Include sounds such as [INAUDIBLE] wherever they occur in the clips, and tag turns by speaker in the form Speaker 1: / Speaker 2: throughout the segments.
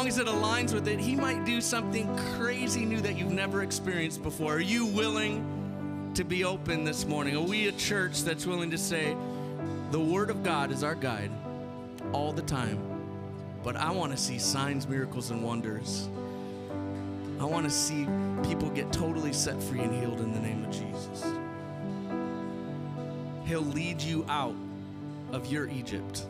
Speaker 1: long as it aligns with it, He might do something crazy new that you've never experienced before. Are you willing to be open this morning? Are we a church that's willing to say, the Word of God is our guide all the time, but I want to see signs, miracles, and wonders. I want to see people get totally set free and healed in the name of Jesus. He'll lead you out of your Egypt.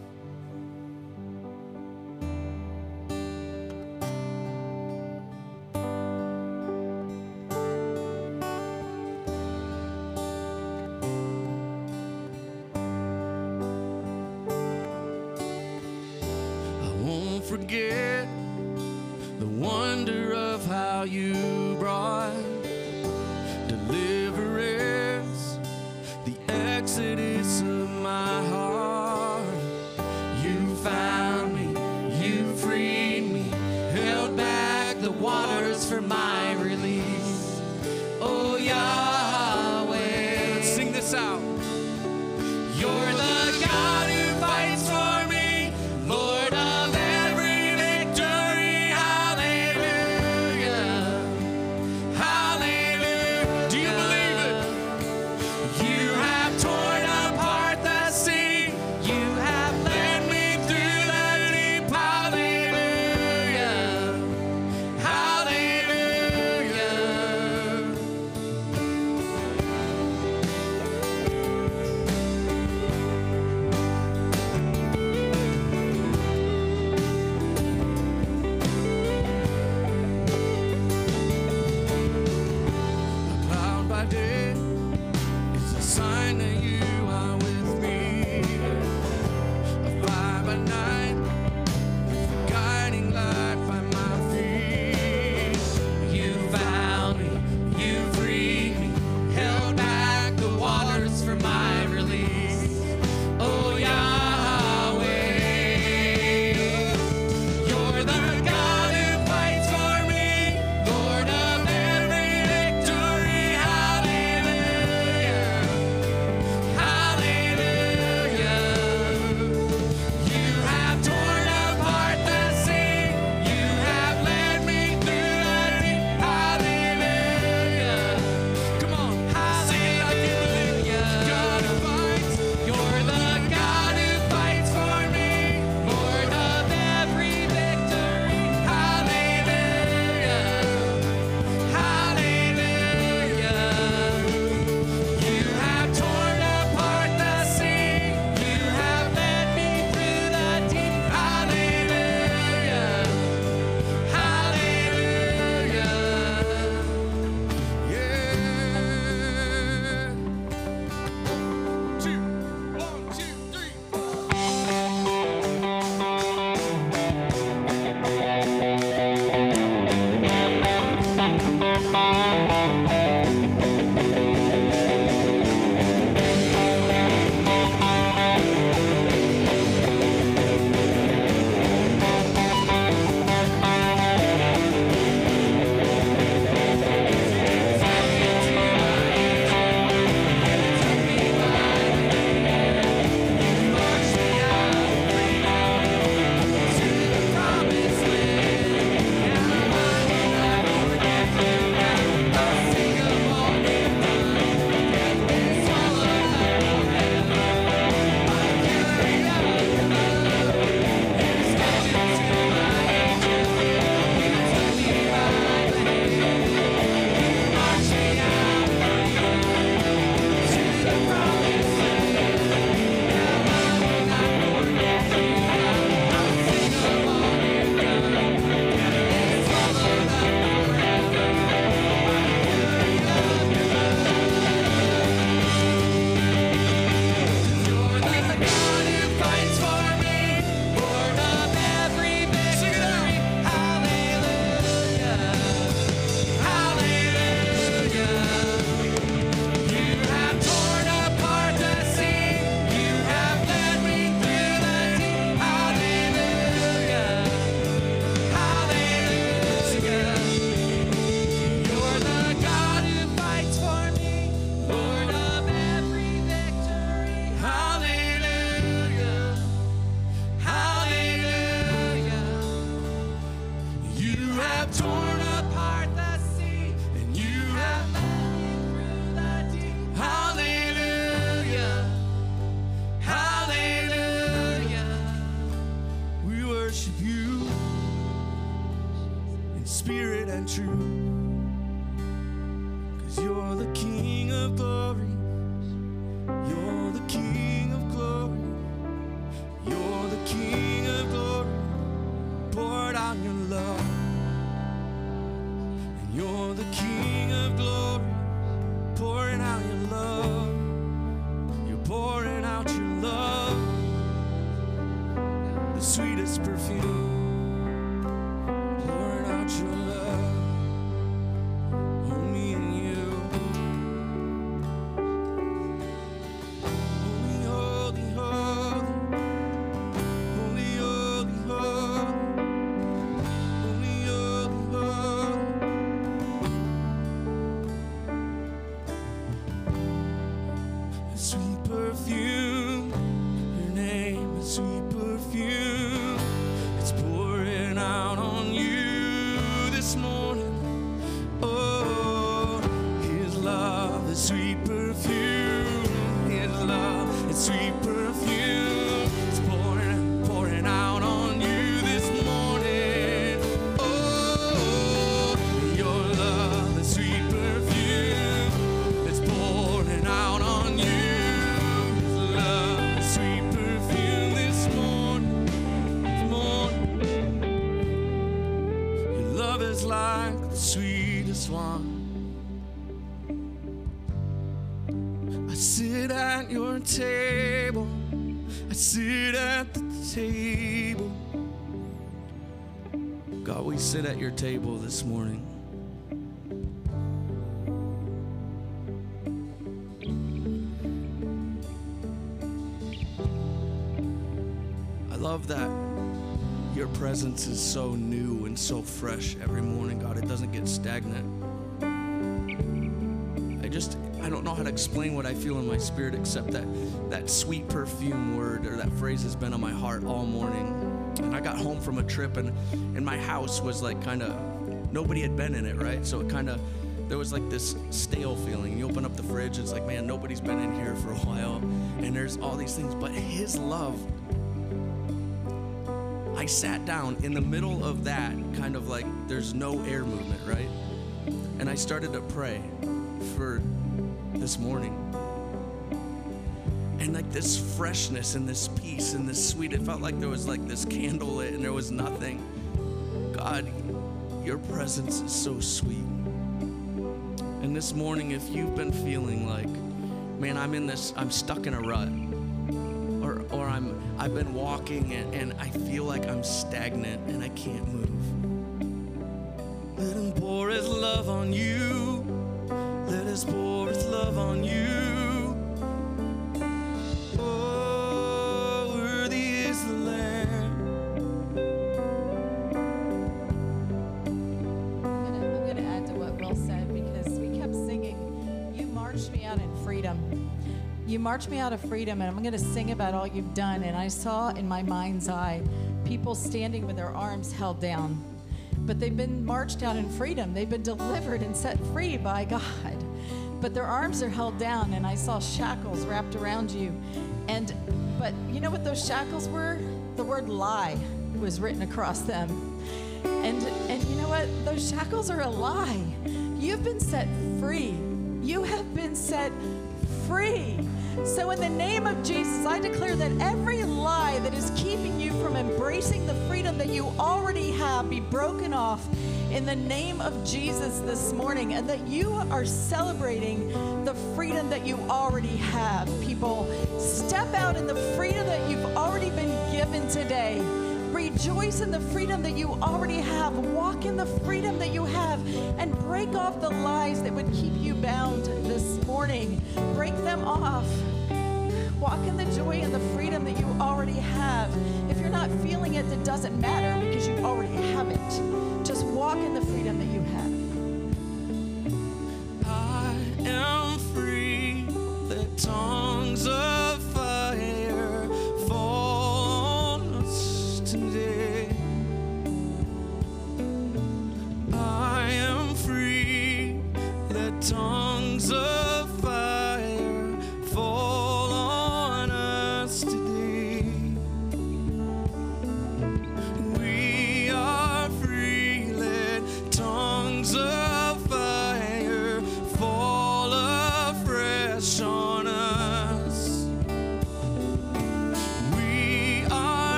Speaker 1: This morning. I love that your presence is so new and so fresh every morning, God. It doesn't get stagnant. I just I don't know how to explain what I feel in my spirit except that that sweet perfume word or that phrase has been on my heart all morning. And I got home from a trip and and my house was like kind of nobody had been in it, right? So it kind of there was like this stale feeling. You open up the fridge, it's like, man, nobody's been in here for a [LAUGHS] while. And there's all these things, but his love I sat down in the middle of that, kind of like there's no air movement, right? And I started to pray for this morning. And like this freshness and this peace and this sweet, it felt like there was like this candle lit and there was nothing. God, your presence is so sweet. And this morning, if you've been feeling like, man, I'm in this, I'm stuck in a rut, or, or I'm, I've been walking and, and I feel like I'm stagnant and I can't move. Let him pour his love on you. Let us pour his love on you.
Speaker 2: You marched me out of freedom, and I'm gonna sing about all you've done. And I saw in my mind's eye people standing with their arms held down. But they've been marched out in freedom, they've been delivered and set free by God. But their arms are held down, and I saw shackles wrapped around you. And but you know what those shackles were? The word lie was written across them. And and you know what? Those shackles are a lie. You've been set free. You have been set free. So in the name of Jesus, I declare that every lie that is keeping you from embracing the freedom that you already have be broken off in the name of Jesus this morning and that you are celebrating the freedom that you already have. People, step out in the freedom that you've already been given today. Rejoice in the freedom that you already have. Walk in the freedom that you have and break off the lies that would keep you bound this morning. Break them off. Walk in the joy and the freedom that you already have. If you're not feeling it, that doesn't matter because you already have it. Just walk in the freedom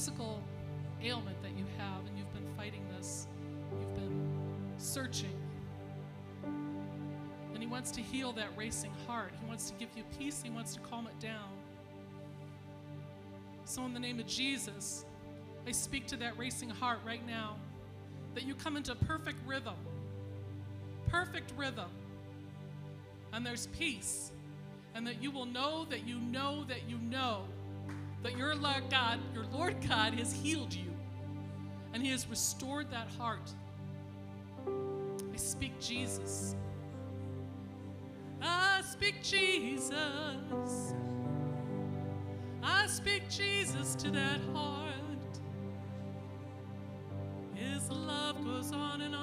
Speaker 3: physical ailment that you have, and you've been fighting this. You've been searching. And He wants to heal that racing heart. He wants to give you peace, He wants to calm it down. So, in the name of Jesus, I speak to that racing heart right now that you come into perfect rhythm. Perfect rhythm and there's peace, and that you will know that you know that you know that your Lord God, your Lord God, has healed you, and He has restored that heart. I speak Jesus. I speak Jesus. I speak Jesus to that heart. His love goes on and on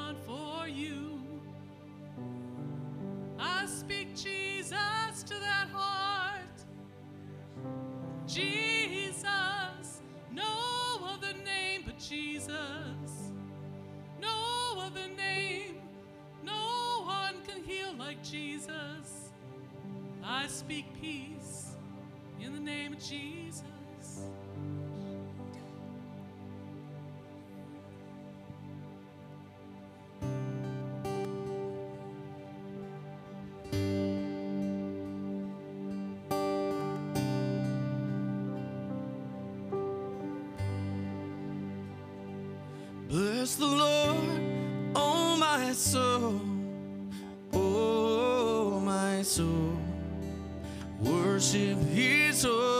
Speaker 3: Other name, no one can heal like Jesus. I speak peace in the name of Jesus.
Speaker 1: The Lord, soul, oh my soul. Worship His holy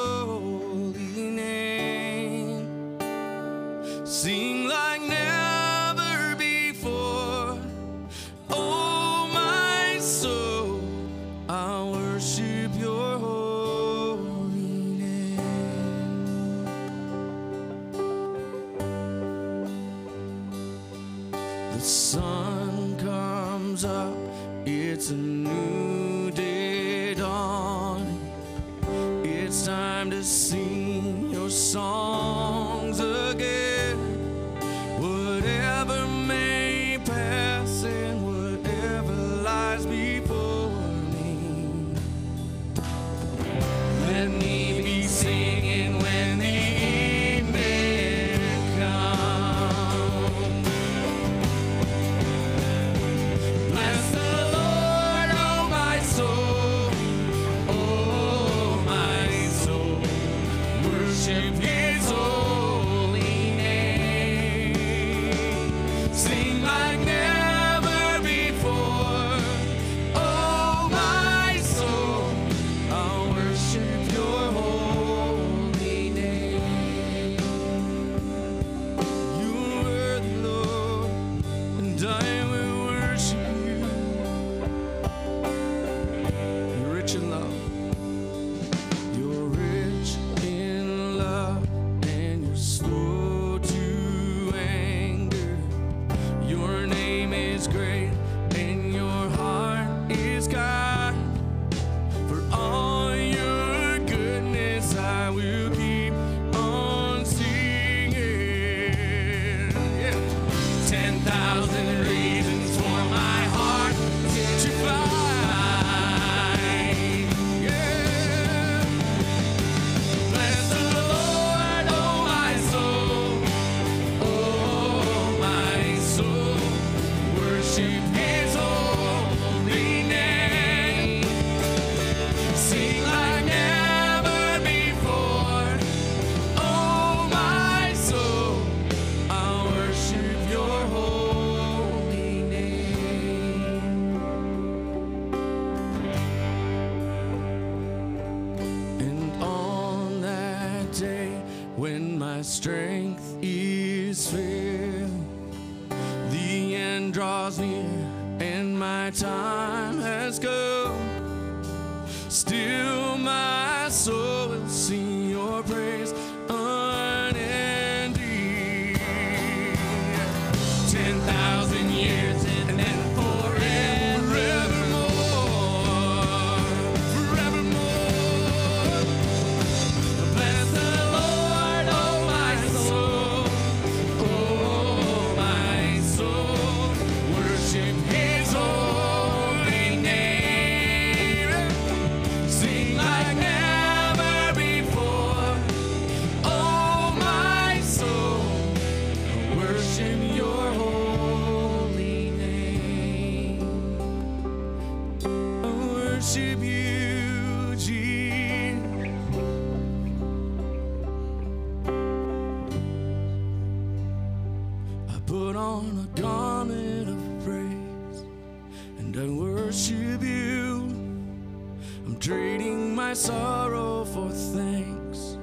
Speaker 1: sorrow for thanks,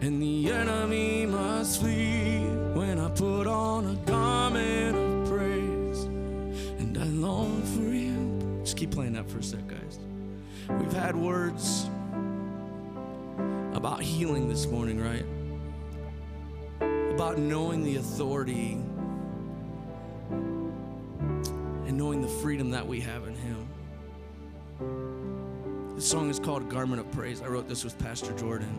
Speaker 1: and the enemy must flee when I put on a garment of praise and I long for you. Just keep playing that for a sec, guys. We've had words about healing this morning, right? About knowing the authority and knowing the freedom that we have in Him. This song is called Garment of Praise. I wrote this with Pastor Jordan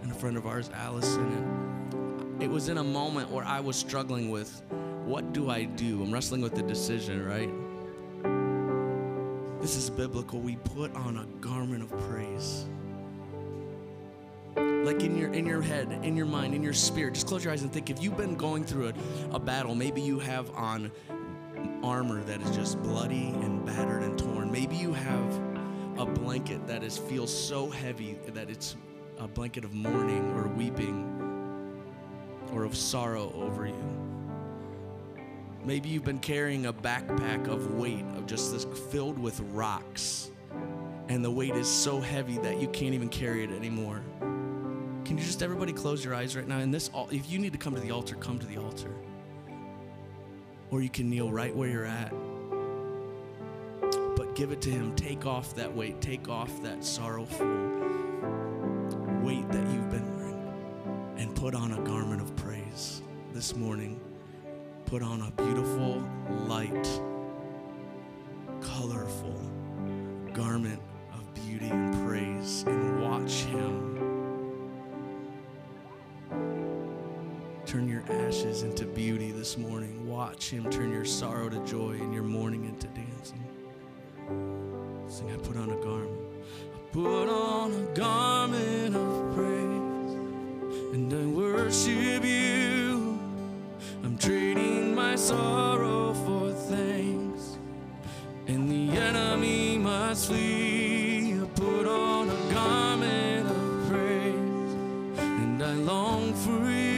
Speaker 1: and a friend of ours, Allison. And it was in a moment where I was struggling with what do I do? I'm wrestling with the decision, right? This is biblical. We put on a garment of praise. Like in your in your head, in your mind, in your spirit, just close your eyes and think if you've been going through a, a battle, maybe you have on armor that is just bloody and battered and torn. Maybe you have a blanket that is feels so heavy that it's a blanket of mourning or weeping or of sorrow over you. Maybe you've been carrying a backpack of weight of just this filled with rocks and the weight is so heavy that you can't even carry it anymore. Can you just everybody close your eyes right now? And this, if you need to come to the altar, come to the altar. Or you can kneel right where you're at. But give it to Him. Take off that weight. Take off that sorrowful weight that you've been wearing. And put on a garment of praise this morning. Put on a beautiful, light, colorful garment of beauty and praise and watch Him turn your ashes into beauty this morning. Watch Him turn your sorrow to joy and your mourning into dancing. Sing, I put on a garment. I put on a garment of praise and I worship you. I'm trading my sorrow for thanks, and the enemy must flee. I put on a garment of praise and I long for you.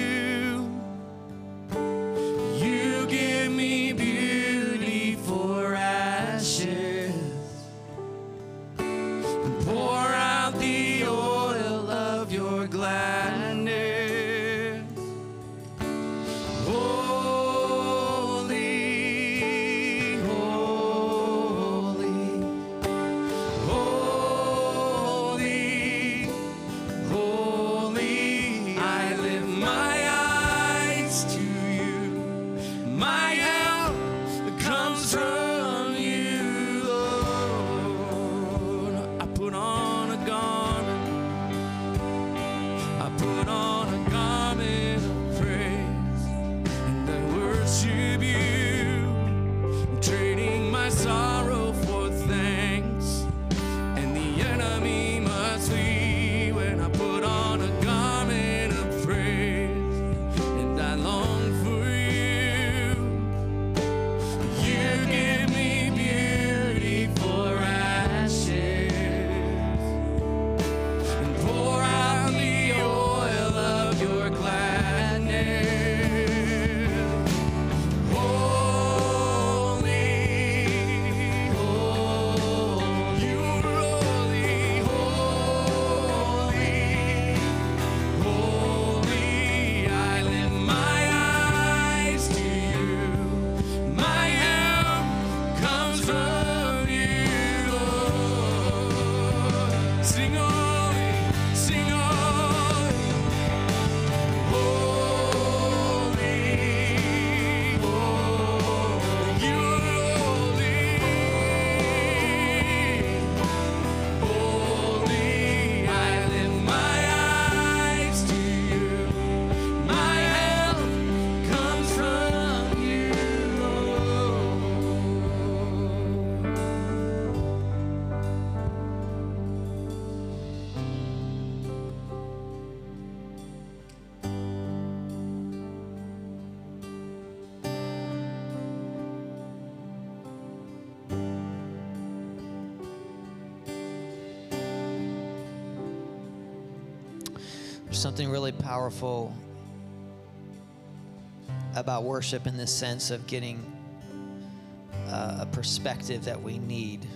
Speaker 4: Something really powerful about worship in the sense of getting uh, a perspective that we need.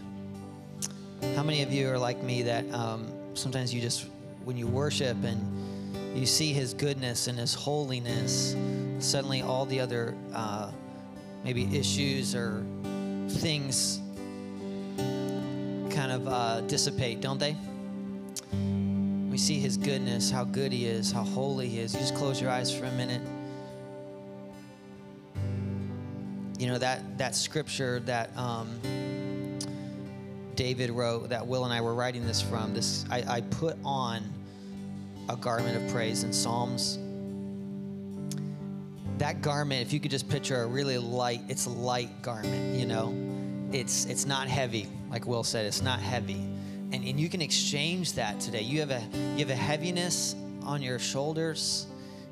Speaker 4: How many of you are like me that um, sometimes you just, when you worship and you see His goodness and His holiness, suddenly all the other uh, maybe issues or things kind of uh, dissipate, don't they? We see His goodness, how good He is, how holy He is. You just close your eyes for a minute. You know that that scripture that um, David wrote, that Will and I were writing this from. This I, I put on a garment of praise in Psalms. That garment, if you could just picture a really light, it's a light garment, you know. It's it's not heavy, like Will said, it's not heavy. And, and you can exchange that today. You have a you have a heaviness on your shoulders.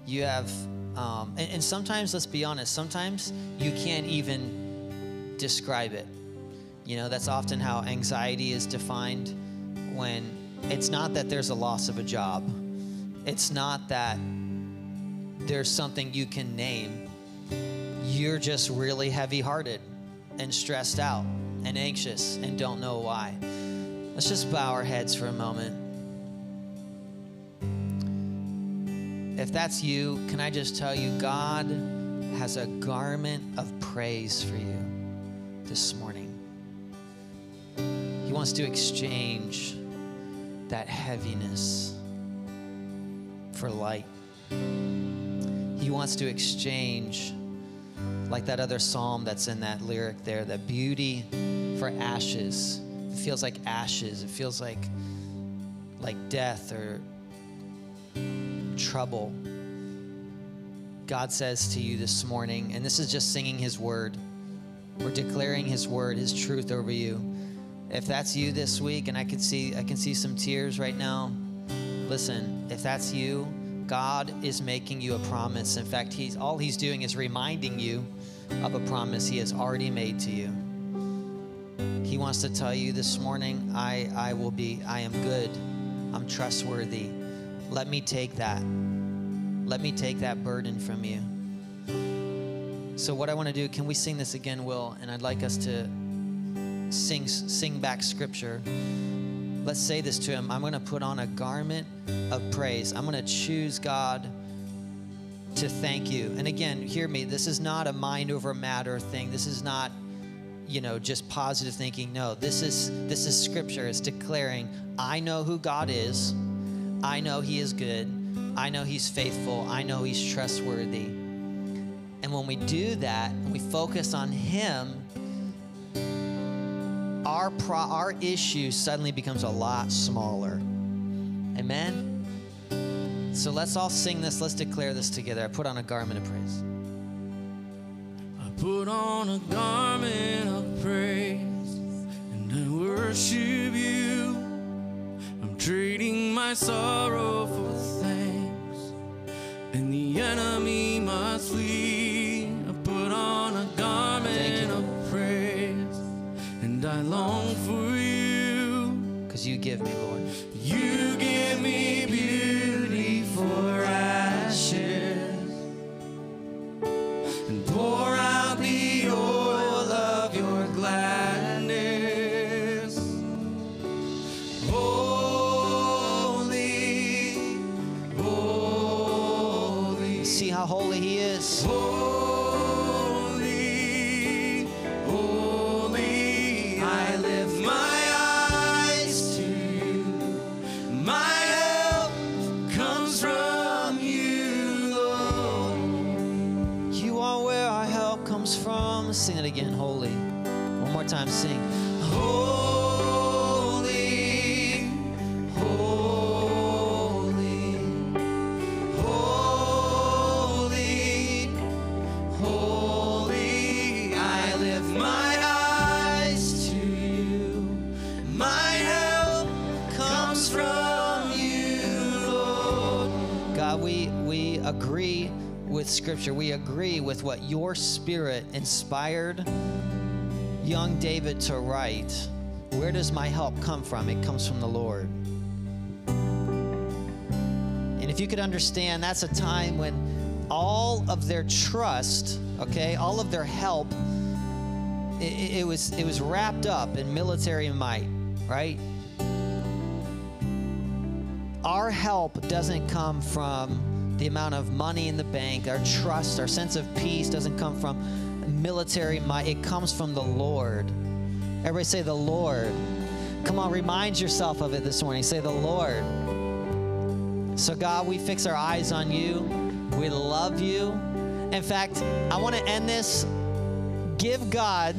Speaker 4: You have um, and, and sometimes, let's be honest, sometimes you can't even describe it. You know, that's often how anxiety is defined when it's not that there's a loss of a job, it's not that there's something you can name. You're just really heavy hearted and stressed out and anxious and don't know why. Let's just bow our heads for a moment. If that's you, can I just tell you, God has a garment of praise for you this morning. He wants to exchange that heaviness for light. He wants to exchange, like that other psalm that's in that lyric there, that beauty for ashes. It feels like ashes. It feels like like death or trouble. God says to you this morning, and this is just singing His word. We're declaring His word, His truth over you. If that's you this week, and I can see I can see some tears right now. Listen, if that's you, God is making you a promise. In fact, He's all He's doing is reminding you of a promise He has already made to you. He wants to tell you this morning, I, I will be, I am good. I'm trustworthy. Let me take that. Let me take that burden from you. So, what I want to do, can we sing this again, Will? And I'd like us to sing, sing back scripture. Let's say this to him. I'm going to put on a garment of praise. I'm going to choose God to thank you. And again, hear me. This is not a mind over matter thing. This is not you know just positive thinking no this is this is scripture it's declaring i know who god is I know He is good. I know He's faithful. I know He's trustworthy. And when we do that, and we focus on Him, our, pro- our issue suddenly becomes a lot smaller. Amen? So let's all sing this. Let's declare this together. I put on a garment of praise.
Speaker 1: Put on a garment of praise and I worship you. I'm trading my sorrow for thanks, and the enemy must flee. I put on a garment of praise, and I long for you.
Speaker 4: Because you give me, Lord. Time, sing.
Speaker 1: Holy, holy, holy, holy. I lift my eyes to you. My help comes from you, Lord.
Speaker 4: God, we, we agree with Scripture. We agree with what your Spirit inspired young David to write. Where does my help come from? It comes from the Lord. And if you could understand, that's a time when all of their trust, okay, all of their help, it, it was it was wrapped up in military might, right? Our help doesn't come from the amount of money in the bank. Our trust, our sense of peace doesn't come from military might. It comes from the Lord. Everybody say the Lord. Come on, remind yourself of it this morning. Say the Lord. So, God, we fix our eyes on you. We love you. In fact, I want to end this. Give God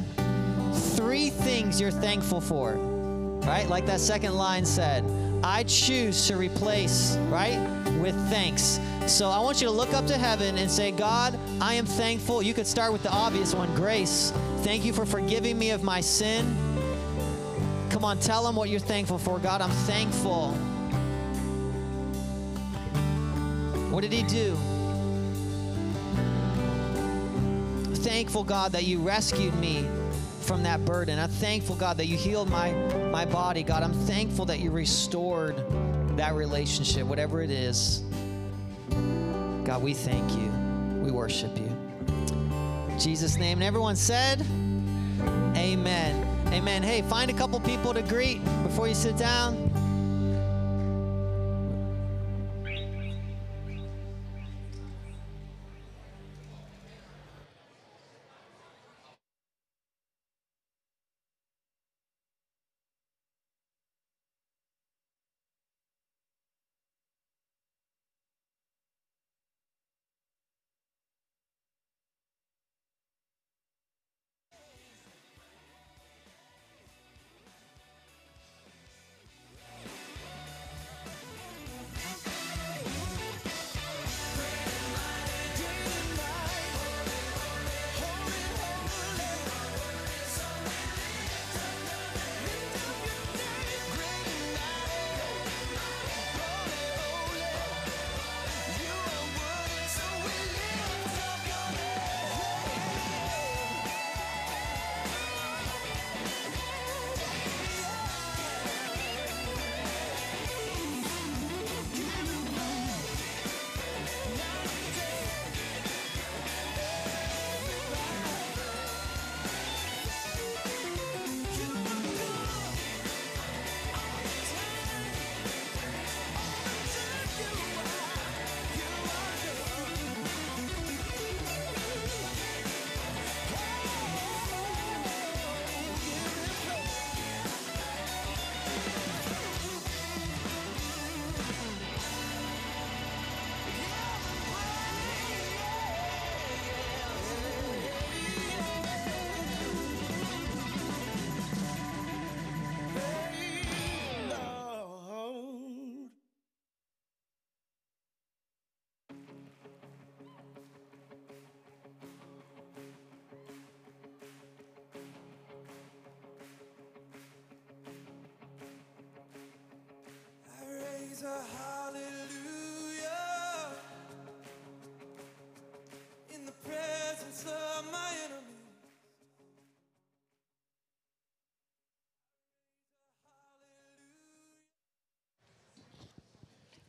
Speaker 4: three things you're thankful for, right? Like that second line said. I choose to replace, right, with thanks. So I want you to look up to heaven and say, God, I am thankful. You could start with the obvious one grace. Thank you for forgiving me of my sin. Come on, tell him what you're thankful for. God, I'm thankful. What did he do? Thankful, God, that you rescued me from that burden. I'm thankful, God, that you healed my, my body. God, I'm thankful that you restored that relationship, whatever it is. God, we thank you. We worship you. In Jesus' name. And everyone said, Amen. Amen. Hey, find a couple people to greet before you sit down.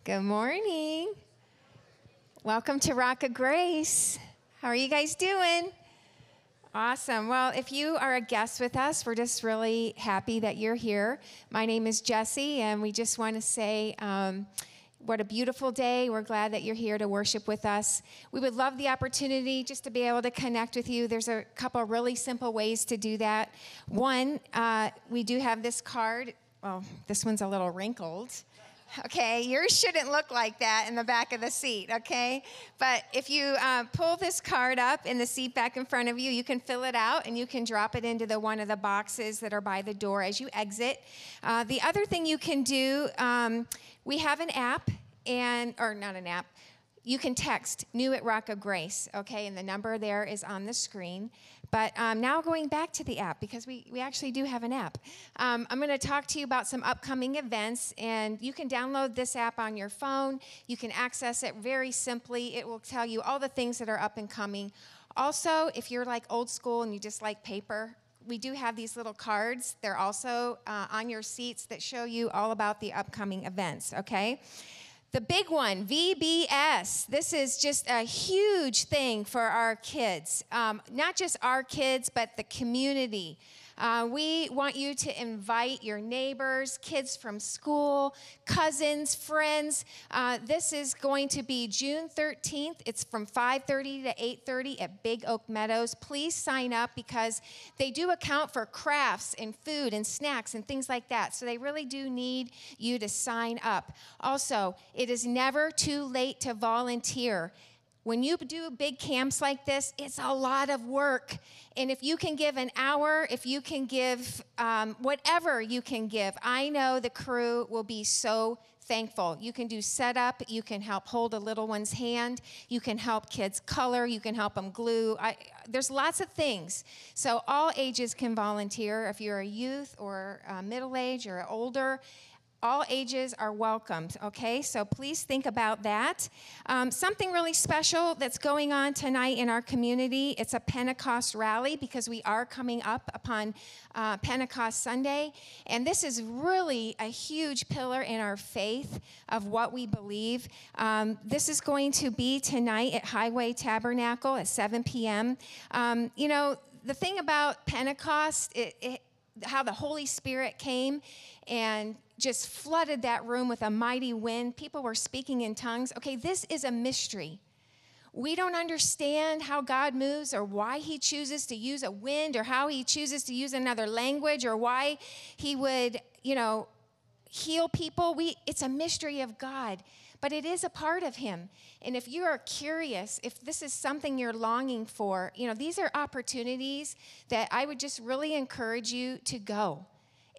Speaker 5: Good morning. Welcome to Rock of Grace. How are you guys doing? Awesome. Well, if you are a guest with us, we're just really happy that you're here. My name is Jessie, and we just want to say, um, what a beautiful day. We're glad that you're here to worship with us. We would love the opportunity just to be able to connect with you. There's a couple really simple ways to do that. One, uh, we do have this card. Well, this one's a little wrinkled. Okay, yours shouldn't look like that in the back of the seat, okay? But if you uh, pull this card up in the seat back in front of you, you can fill it out and you can drop it into the one of the boxes that are by the door as you exit. Uh, the other thing you can do, um, we have an app and or not an app. You can text new at Rock of Grace, okay, and the number there is on the screen. But um, now going back to the app, because we, we actually do have an app. Um, I'm going to talk to you about some upcoming events, and you can download this app on your phone. You can access it very simply. It will tell you all the things that are up and coming. Also, if you're like old school and you just like paper, we do have these little cards. They're also uh, on your seats that show you all about the upcoming events, okay? The big one, VBS. This is just a huge thing for our kids. Um, not just our kids, but the community. Uh, we want you to invite your neighbors, kids from school, cousins, friends. Uh, this is going to be June 13th. It's from 5:30 to 8:30 at Big Oak Meadows. Please sign up because they do account for crafts and food and snacks and things like that. So they really do need you to sign up. Also, it is never too late to volunteer. When you do big camps like this, it's a lot of work. And if you can give an hour, if you can give um, whatever you can give, I know the crew will be so thankful. You can do setup, you can help hold a little one's hand, you can help kids color, you can help them glue. I, there's lots of things. So all ages can volunteer. If you're a youth or a middle age or older, all ages are welcomed, okay? So please think about that. Um, something really special that's going on tonight in our community it's a Pentecost rally because we are coming up upon uh, Pentecost Sunday. And this is really a huge pillar in our faith of what we believe. Um, this is going to be tonight at Highway Tabernacle at 7 p.m. Um, you know, the thing about Pentecost, it, it, how the Holy Spirit came and just flooded that room with a mighty wind. People were speaking in tongues. Okay, this is a mystery. We don't understand how God moves or why He chooses to use a wind or how He chooses to use another language or why He would, you know, heal people. We, it's a mystery of God, but it is a part of Him. And if you are curious, if this is something you're longing for, you know, these are opportunities that I would just really encourage you to go.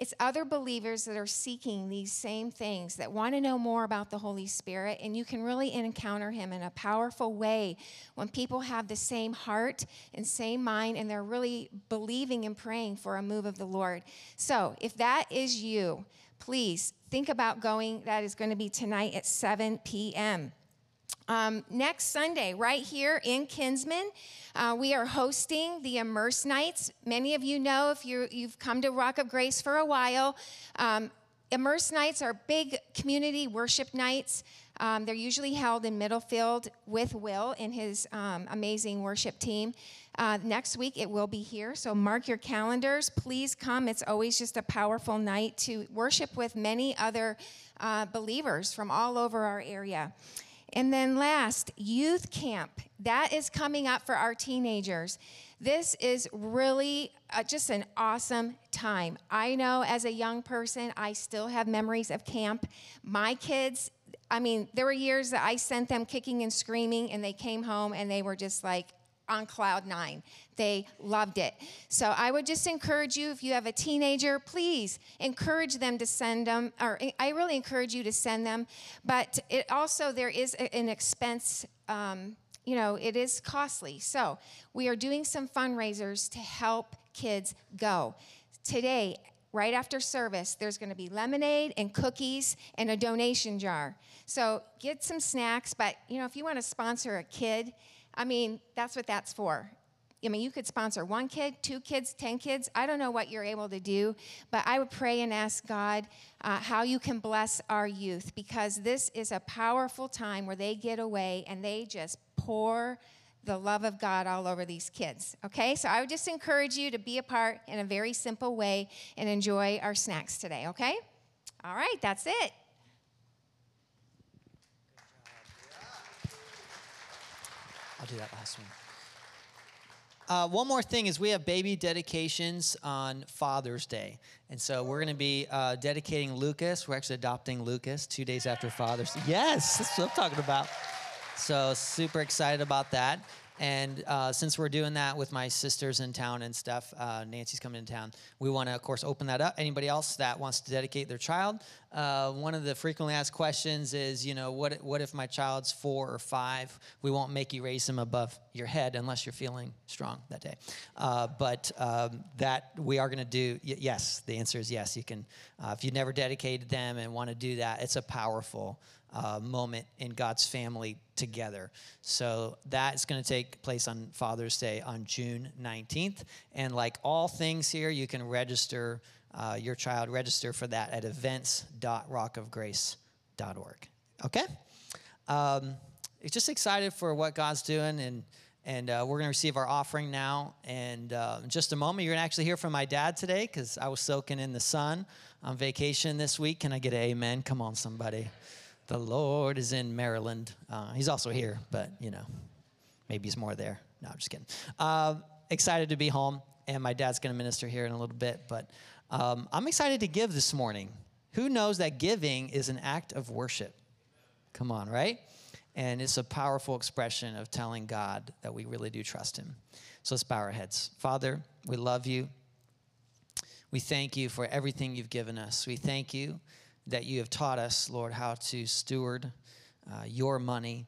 Speaker 5: It's other believers that are seeking these same things, that want to know more about the Holy Spirit, and you can really encounter Him in a powerful way when people have the same heart and same mind, and they're really believing and praying for a move of the Lord. So, if that is you, please think about going. That is going to be tonight at 7 p.m. Um, next Sunday, right here in Kinsman, uh, we are hosting the Immerse Nights. Many of you know if you have come to Rock of Grace for a while. Um, Immerse Nights are big community worship nights. Um, they're usually held in Middlefield with Will and his um, amazing worship team. Uh, next week it will be here, so mark your calendars. Please come. It's always just a powerful night to worship with many other uh, believers from all over our area. And then last, youth camp. That is coming up for our teenagers. This is really uh, just an awesome time. I know as a young person, I still have memories of camp. My kids, I mean, there were years that I sent them kicking and screaming, and they came home and they were just like, on cloud nine. They loved it. So I would just encourage you, if you have a teenager, please encourage them to send them, or I really encourage you to send them. But it also, there is an expense. Um, you know, it is costly. So, we are doing some fundraisers to help kids go. Today, right after service, there's going to be lemonade and cookies and a donation jar. So, get some snacks, but you know, if you want to sponsor a kid, I mean, that's what that's for. I mean, you could sponsor one kid, two kids, 10 kids. I don't know what you're able to do, but I would pray and ask God uh, how you can bless our youth because this is a powerful time where they get away and they just pour the love of God all over these kids. Okay? So I would just encourage you to be a part in a very simple way and enjoy our snacks today. Okay? All right, that's it.
Speaker 4: I'll do that last one. Uh, one more thing is we have baby dedications on Father's Day. And so we're going to be uh, dedicating Lucas. We're actually adopting Lucas two days after Father's Day. Yes, that's what I'm talking about. So super excited about that. And uh, since we're doing that with my sisters in town and stuff, uh, Nancy's coming in town, we want to, of course, open that up. Anybody else that wants to dedicate their child? Uh, one of the frequently asked questions is, you know, what, what if my child's four or five? We won't make you raise him above your head unless you're feeling strong that day. Uh, but um, that we are going to do, y- yes, the answer is yes. You can, uh, if you've never dedicated them and want to do that, it's a powerful uh, moment in God's family together. So that is going to take place on Father's Day on June 19th. And like all things here, you can register uh, your child, register for that at events.rockofgrace.org. Okay? Um, just excited for what God's doing, and and uh, we're going to receive our offering now. And uh, in just a moment, you're going to actually hear from my dad today because I was soaking in the sun on vacation this week. Can I get an amen? Come on, somebody. The Lord is in Maryland. Uh, he's also here, but you know, maybe he's more there. No, I'm just kidding. Um, excited to be home, and my dad's going to minister here in a little bit. But um, I'm excited to give this morning. Who knows that giving is an act of worship? Come on, right? And it's a powerful expression of telling God that we really do trust Him. So let's bow our heads. Father, we love you. We thank you for everything you've given us. We thank you that you have taught us, Lord, how to steward uh, your money,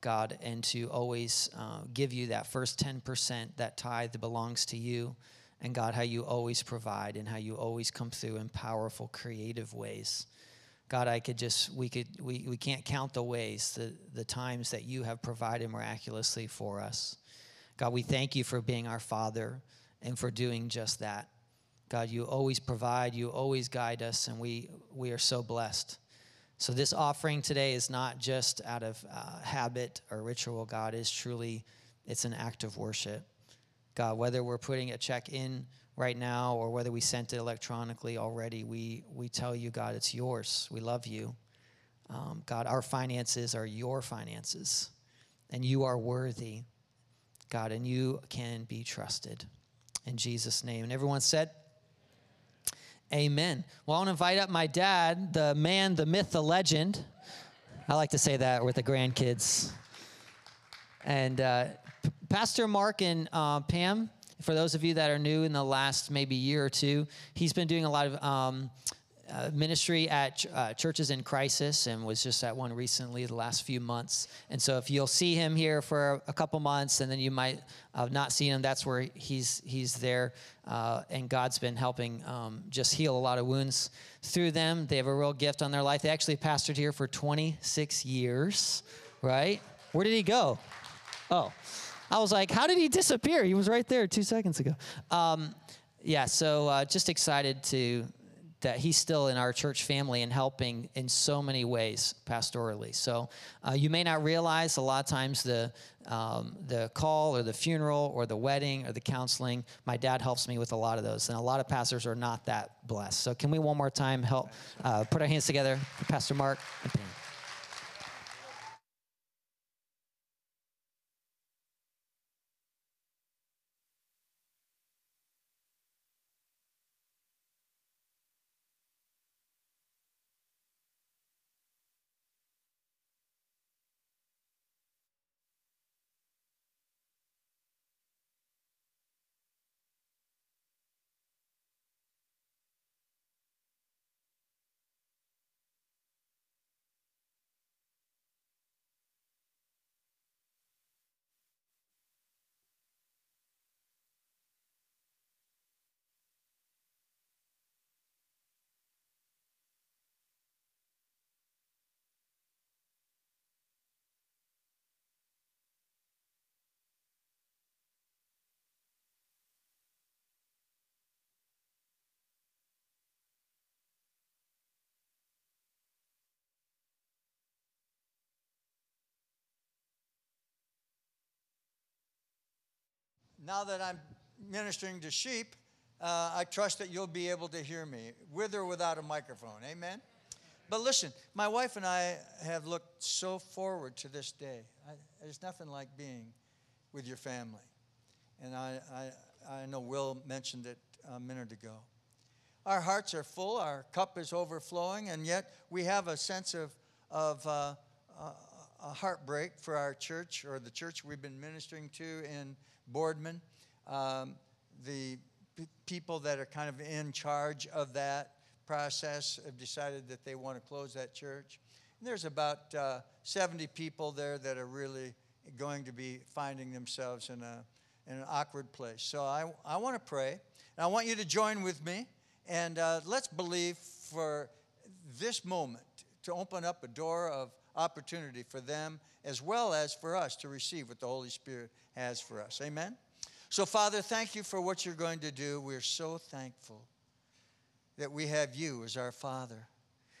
Speaker 4: God, and to always uh, give you that first 10%, that tithe that belongs to you. And God, how you always provide and how you always come through in powerful, creative ways. God, I could just, we could, we, we can't count the ways, the, the times that you have provided miraculously for us. God, we thank you for being our Father and for doing just that. God, you always provide, you always guide us, and we, we are so blessed. So, this offering today is not just out of uh, habit or ritual, God, is truly, it's an act of worship. God, whether we're putting a check in right now or whether we sent it electronically already, we, we tell you, God, it's yours. We love you. Um, God, our finances are your finances, and you are worthy, God, and you can be trusted. In Jesus' name. And everyone said, Amen. Well, I want to invite up my dad, the man, the myth, the legend. I like to say that with the grandkids. And uh, Pastor Mark and uh, Pam, for those of you that are new in the last maybe year or two, he's been doing a lot of um, uh, ministry at ch- uh, churches in crisis and was just at one recently the last few months. And so if you'll see him here for a couple months and then you might have not seen him, that's where he's he's there. Uh, and God's been helping um, just heal a lot of wounds through them. They have a real gift on their life. They actually pastored here for 26 years, right? Where did he go? Oh, I was like, how did he disappear? He was right there two seconds ago. Um, yeah, so uh, just excited to that he's still in our church family and helping in so many ways pastorally. So uh, you may not realize a lot of times the um, the call or the funeral or the wedding or the counseling. My dad helps me with a lot of those, and a lot of pastors are not that blessed. So can we one more time help uh, put our hands together, Pastor Mark and Pam.
Speaker 6: Now that I'm ministering to sheep, uh, I trust that you'll be able to hear me, with or without a microphone. Amen? But listen, my wife and I have looked so forward to this day. I, there's nothing like being with your family. And I, I, I know Will mentioned it a minute ago. Our hearts are full, our cup is overflowing, and yet we have a sense of, of uh, a heartbreak for our church or the church we've been ministering to in Boardman. Um, the p- people that are kind of in charge of that process have decided that they want to close that church. And there's about uh, 70 people there that are really going to be finding themselves in, a, in an awkward place. So I, I want to pray. And I want you to join with me. And uh, let's believe for this moment to open up a door of opportunity for them as well as for us to receive what the Holy Spirit has for us. Amen? So, Father, thank you for what you're going to do. We're so thankful that we have you as our Father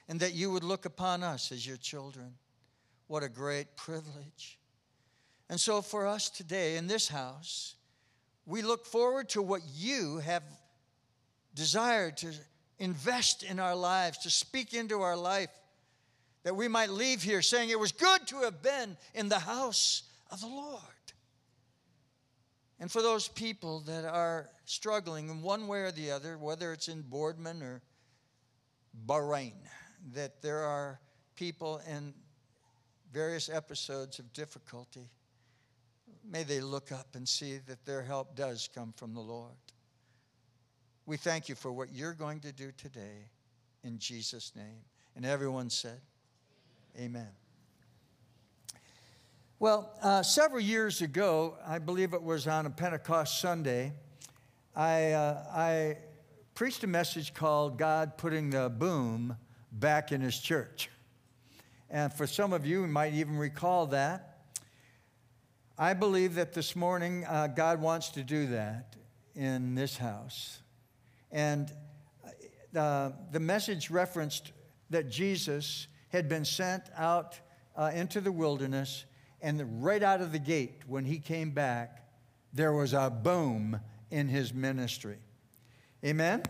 Speaker 6: and that you would look upon us as your children. What a great privilege. And so, for us today in this house, we look forward to what you have desired to invest in our lives, to speak into our life, that we might leave here saying it was good to have been in the house of the Lord. And for those people that are struggling in one way or the other, whether it's in Boardman or Bahrain, that there are people in various episodes of difficulty, may they look up and see that their help does come from the Lord. We thank you for what you're going to do today in Jesus' name. And everyone said, Amen. Well, uh, several years ago, I believe it was on a Pentecost Sunday, I, uh, I preached a message called God Putting the Boom Back in His Church. And for some of you, you might even recall that. I believe that this morning uh, God wants to do that in this house. And uh, the message referenced that Jesus had been sent out uh, into the wilderness and right out of the gate, when he came back, there was a boom in his ministry. Amen?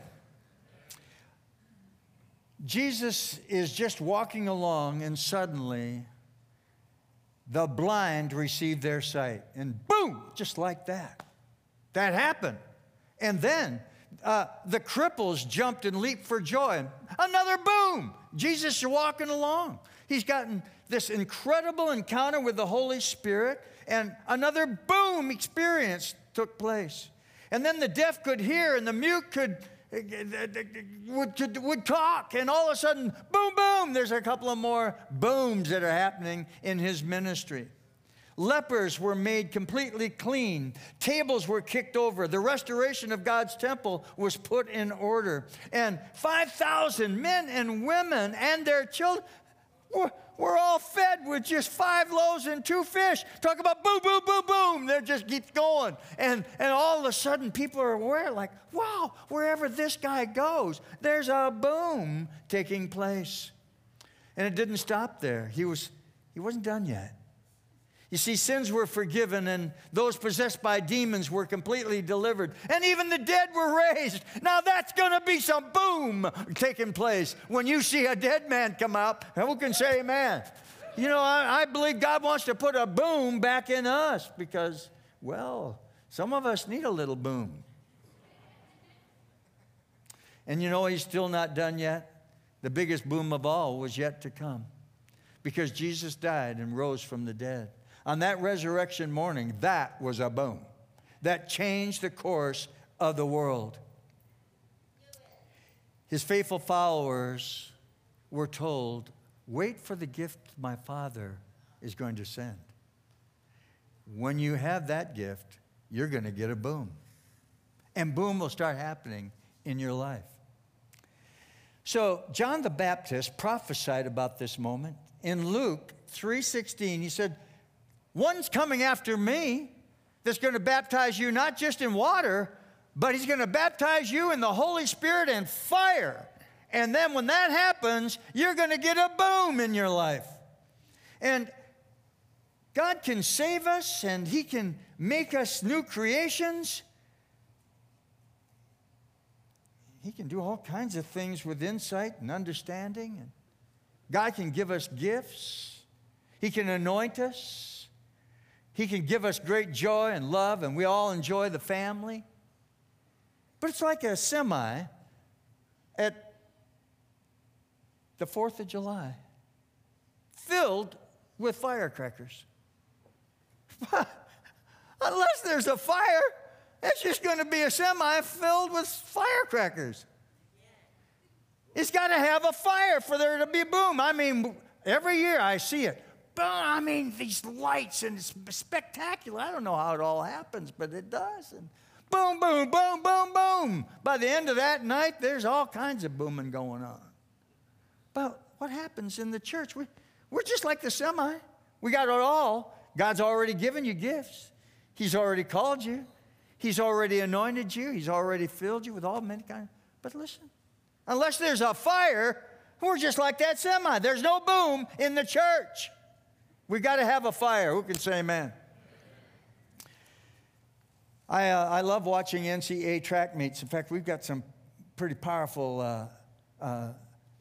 Speaker 6: Jesus is just walking along, and suddenly the blind received their sight. And boom, just like that. That happened. And then uh, the cripples jumped and leaped for joy. Another boom. Jesus is walking along. He's gotten this incredible encounter with the Holy Spirit, and another boom experience took place. And then the deaf could hear, and the mute could, would, could, would talk, and all of a sudden, boom, boom, there's a couple of more booms that are happening in his ministry. Lepers were made completely clean. Tables were kicked over. The restoration of God's temple was put in order. And 5,000 men and women and their children were, we're all fed with just five loaves and two fish. Talk about boom, boom, boom, boom. They just keep going. And, and all of a sudden, people are aware, like, wow, wherever this guy goes, there's a boom taking place. And it didn't stop there. He, was, he wasn't done yet. You see, sins were forgiven, and those possessed by demons were completely delivered, and even the dead were raised. Now, that's going to be some boom taking place when you see a dead man come up. Who can say amen? You know, I, I believe God wants to put a boom back in us because, well, some of us need a little boom. And you know, He's still not done yet. The biggest boom of all was yet to come because Jesus died and rose from the dead on that resurrection morning, that was a boom. That changed the course of the world. His faithful followers were told, Wait for the gift my Father is going to send. When you have that gift, you're going to get a boom. And boom will start happening in your life. So, John the Baptist prophesied about this moment. In Luke 3:16, he said, One's coming after me that's going to baptize you not just in water, but he's going to baptize you in the Holy Spirit and fire. And then when that happens, you're going to get a boom in your life. And God can save us and He can make us new creations. He can do all kinds of things with insight and understanding. God can give us gifts, He can anoint us. He can give us great joy and love, and we all enjoy the family. But it's like a semi at the 4th of July, filled with firecrackers. [LAUGHS] Unless there's a fire, it's just going to be a semi filled with firecrackers. It's got to have a fire for there to be a boom. I mean, every year I see it. I mean, these lights and it's spectacular. I don't know how it all happens, but it does. And boom, boom, boom, boom, boom. By the end of that night, there's all kinds of booming going on. But what happens in the church? We, we're just like the semi. We got it all. God's already given you gifts. He's already called you. He's already anointed you. He's already filled you with all many kinds. But listen, unless there's a fire, we're just like that semi. There's no boom in the church. We got to have a fire. Who can say amen? I, uh, I love watching NCAA track meets. In fact, we've got some pretty powerful uh, uh,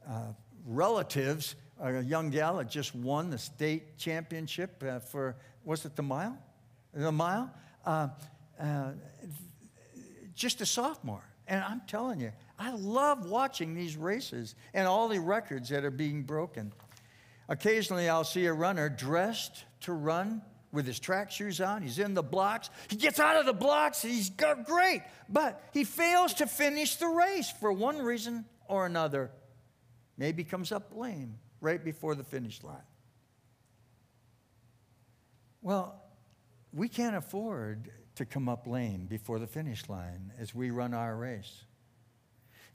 Speaker 6: uh, relatives. A young gal that just won the state championship uh, for, was it the mile? The mile? Uh, just a sophomore. And I'm telling you, I love watching these races and all the records that are being broken. Occasionally, I'll see a runner dressed to run with his track shoes on. He's in the blocks. He gets out of the blocks. He's great. But he fails to finish the race for one reason or another. Maybe comes up lame right before the finish line. Well, we can't afford to come up lame before the finish line as we run our race.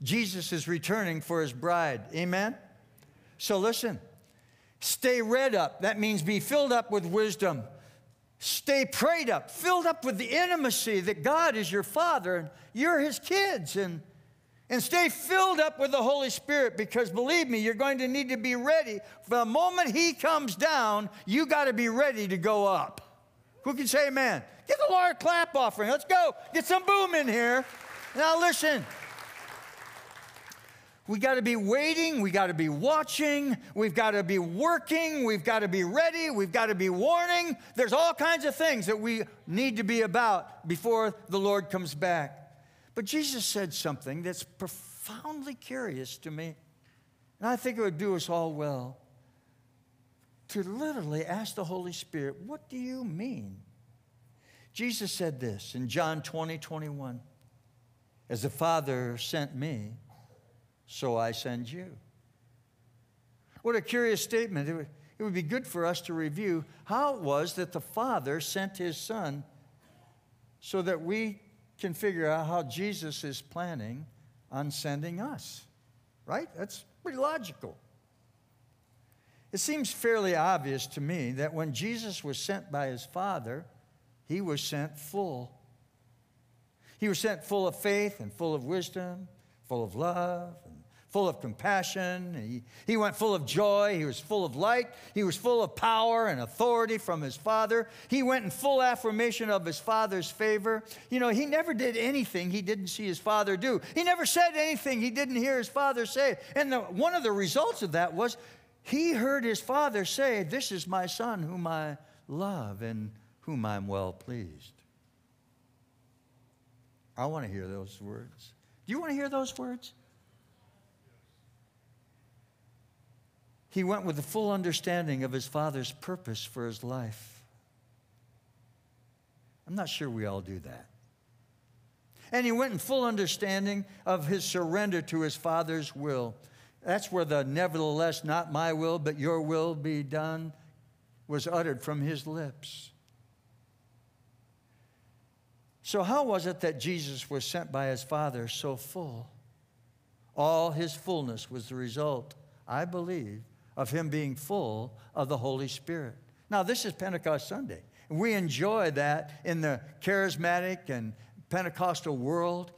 Speaker 6: Jesus is returning for his bride. Amen? So listen, stay read up. That means be filled up with wisdom. Stay prayed up, filled up with the intimacy that God is your father and you're his kids. And, and stay filled up with the Holy Spirit because believe me, you're going to need to be ready. For the moment he comes down, you got to be ready to go up. Who can say amen? Give the Lord a clap offering. Let's go. Get some boom in here. Now listen. We got to be waiting. We got to be watching. We've got to be working. We've got to be ready. We've got to be warning. There's all kinds of things that we need to be about before the Lord comes back. But Jesus said something that's profoundly curious to me. And I think it would do us all well to literally ask the Holy Spirit, What do you mean? Jesus said this in John 20, 21. As the Father sent me, so I send you. What a curious statement. It would, it would be good for us to review how it was that the Father sent his Son so that we can figure out how Jesus is planning on sending us. Right? That's pretty logical. It seems fairly obvious to me that when Jesus was sent by his Father, he was sent full. He was sent full of faith and full of wisdom, full of love full of compassion. He, he went full of joy. He was full of light. He was full of power and authority from his father. He went in full affirmation of his father's favor. You know, he never did anything he didn't see his father do. He never said anything he didn't hear his father say. And the, one of the results of that was he heard his father say, This is my son whom I love and whom I'm well pleased. I want to hear those words. Do you want to hear those words? He went with the full understanding of his father's purpose for his life. I'm not sure we all do that. And he went in full understanding of his surrender to his father's will. That's where the nevertheless, not my will, but your will be done was uttered from his lips. So, how was it that Jesus was sent by his Father so full? All his fullness was the result, I believe, of him being full of the Holy Spirit. Now, this is Pentecost Sunday. We enjoy that in the charismatic and Pentecostal world,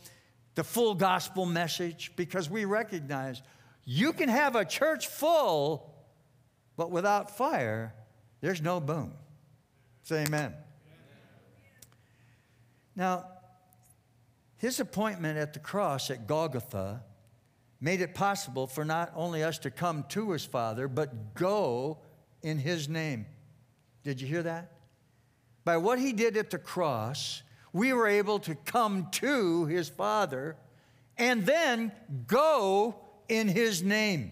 Speaker 6: the full gospel message, because we recognize you can have a church full, but without fire, there's no boom. Say amen. Now, his appointment at the cross at Golgotha made it possible for not only us to come to his Father, but go in his name. Did you hear that? By what he did at the cross, we were able to come to his Father and then go in his name.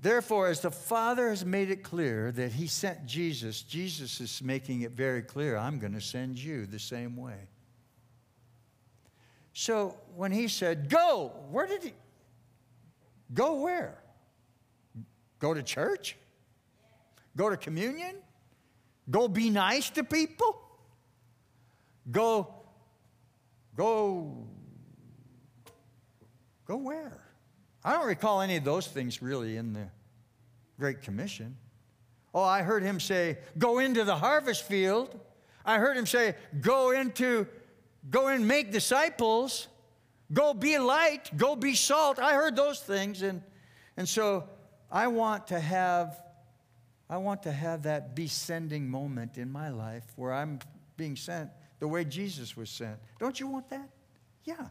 Speaker 6: Therefore, as the Father has made it clear that he sent Jesus, Jesus is making it very clear I'm going to send you the same way. So when he said, Go, where did he go? Where? Go to church? Go to communion? Go be nice to people? Go, go, go where? I don't recall any of those things really in the Great Commission. Oh, I heard him say, Go into the harvest field. I heard him say, Go into Go and make disciples. Go be light. Go be salt. I heard those things. And, and so I want to have I want to have that descending moment in my life where I'm being sent the way Jesus was sent. Don't you want that? Yeah.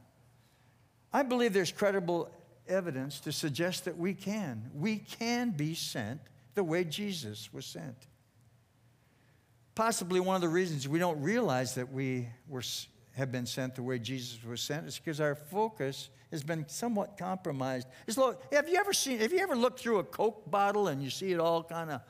Speaker 6: I believe there's credible evidence to suggest that we can. We can be sent the way Jesus was sent. Possibly one of the reasons we don't realize that we were, have been sent the way Jesus was sent is because our focus has been somewhat compromised. It's have you ever seen, have you ever looked through a Coke bottle and you see it all kind of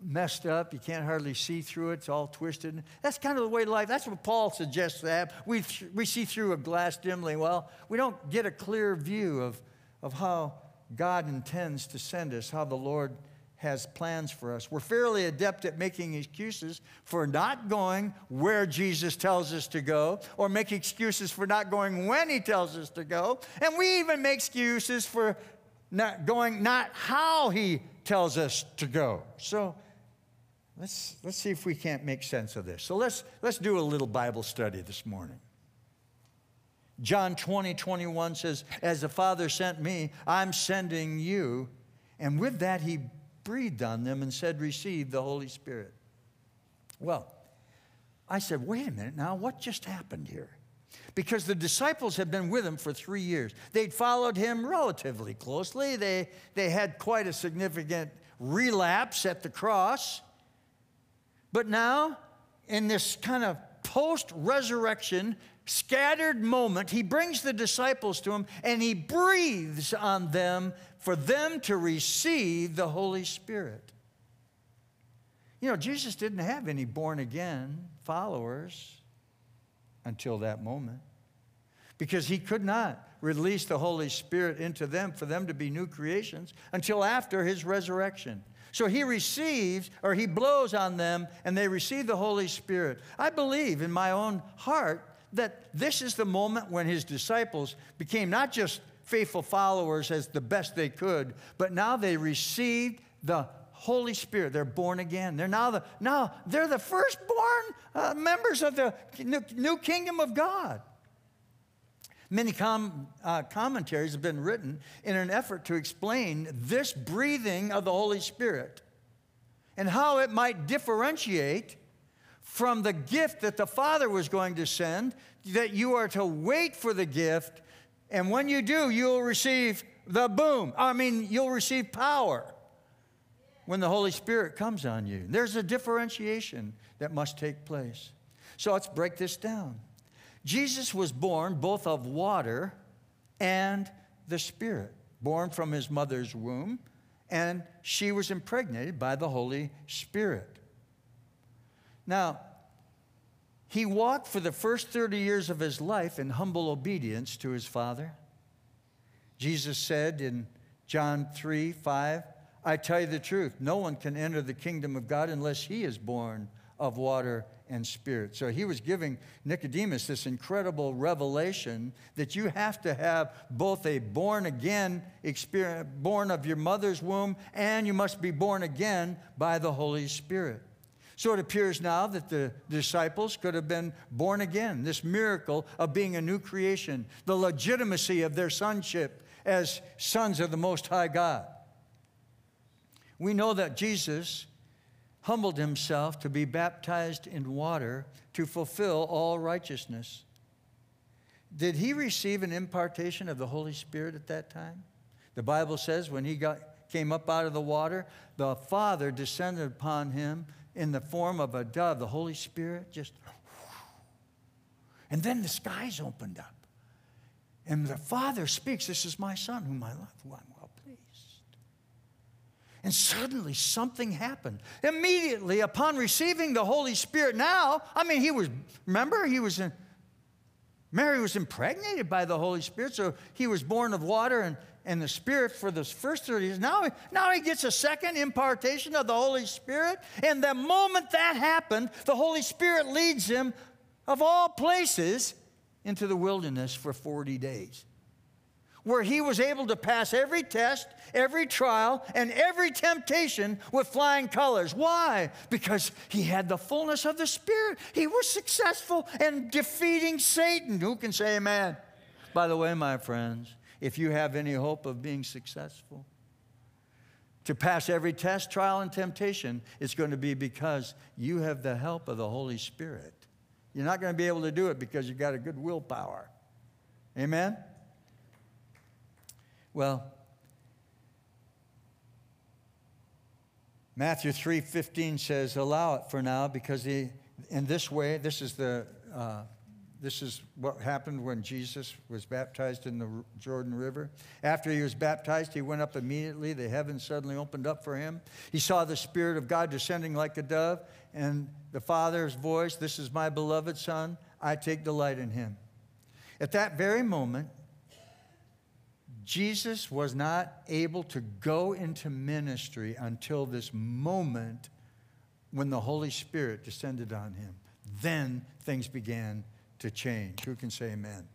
Speaker 6: messed up. You can't hardly see through it. It's all twisted. That's kind of the way life, that's what Paul suggests that. We, we see through a glass dimly. Well, we don't get a clear view of, of how God intends to send us, how the Lord has plans for us. We're fairly adept at making excuses for not going where Jesus tells us to go, or make excuses for not going when He tells us to go. And we even make excuses for not going not how He tells us to go. So let's, let's see if we can't make sense of this. So let's, let's do a little Bible study this morning. John 20, 21 says, As the Father sent me, I'm sending you. And with that, he breathed on them and said, Receive the Holy Spirit. Well, I said, Wait a minute now, what just happened here? Because the disciples had been with him for three years. They'd followed him relatively closely. They, they had quite a significant relapse at the cross. But now, in this kind of post resurrection, scattered moment, he brings the disciples to him and he breathes on them for them to receive the Holy Spirit. You know, Jesus didn't have any born again followers until that moment because he could not release the Holy Spirit into them for them to be new creations until after his resurrection. So he receives, or he blows on them, and they receive the Holy Spirit. I believe in my own heart that this is the moment when his disciples became not just faithful followers as the best they could, but now they received the Holy Spirit. They're born again. They're now the now they're the firstborn uh, members of the new kingdom of God. Many com, uh, commentaries have been written in an effort to explain this breathing of the Holy Spirit and how it might differentiate from the gift that the Father was going to send, that you are to wait for the gift, and when you do, you'll receive the boom. I mean, you'll receive power when the Holy Spirit comes on you. There's a differentiation that must take place. So let's break this down. Jesus was born both of water and the Spirit, born from his mother's womb, and she was impregnated by the Holy Spirit. Now, he walked for the first 30 years of his life in humble obedience to his Father. Jesus said in John 3 5, I tell you the truth, no one can enter the kingdom of God unless he is born of water and spirit. So he was giving Nicodemus this incredible revelation that you have to have both a born again experience, born of your mother's womb, and you must be born again by the Holy Spirit. So it appears now that the disciples could have been born again. This miracle of being a new creation, the legitimacy of their sonship as sons of the Most High God. We know that Jesus humbled himself to be baptized in water to fulfill all righteousness. Did he receive an impartation of the Holy Spirit at that time? The Bible says when he got, came up out of the water, the Father descended upon him in the form of a dove, the Holy Spirit just. And then the skies opened up. And the Father speaks, This is my Son, whom I love, who I'm well pleased. and suddenly something happened. Immediately upon receiving the Holy Spirit, now, I mean, he was, remember, he was in, Mary was impregnated by the Holy Spirit, so he was born of water and, and the Spirit for the first 30 years. Now, now he gets a second impartation of the Holy Spirit. And the moment that happened, the Holy Spirit leads him, of all places, into the wilderness for 40 days where he was able to pass every test, every trial, and every temptation with flying colors. Why? Because he had the fullness of the Spirit. He was successful in defeating Satan. Who can say amen? By the way, my friends, if you have any hope of being successful, to pass every test, trial, and temptation, it's going to be because you have the help of the Holy Spirit. You're not going to be able to do it because you've got a good willpower. Amen? Well, Matthew 3:15 says, "Allow it for now, because he, in this way, this is the uh, this is what happened when Jesus was baptized in the Jordan River. After he was baptized, he went up immediately. The heavens suddenly opened up for him. He saw the Spirit of God descending like a dove, and the Father's voice, This is my beloved Son. I take delight in him. At that very moment, Jesus was not able to go into ministry until this moment when the Holy Spirit descended on him. Then things began to change. Who can say amen?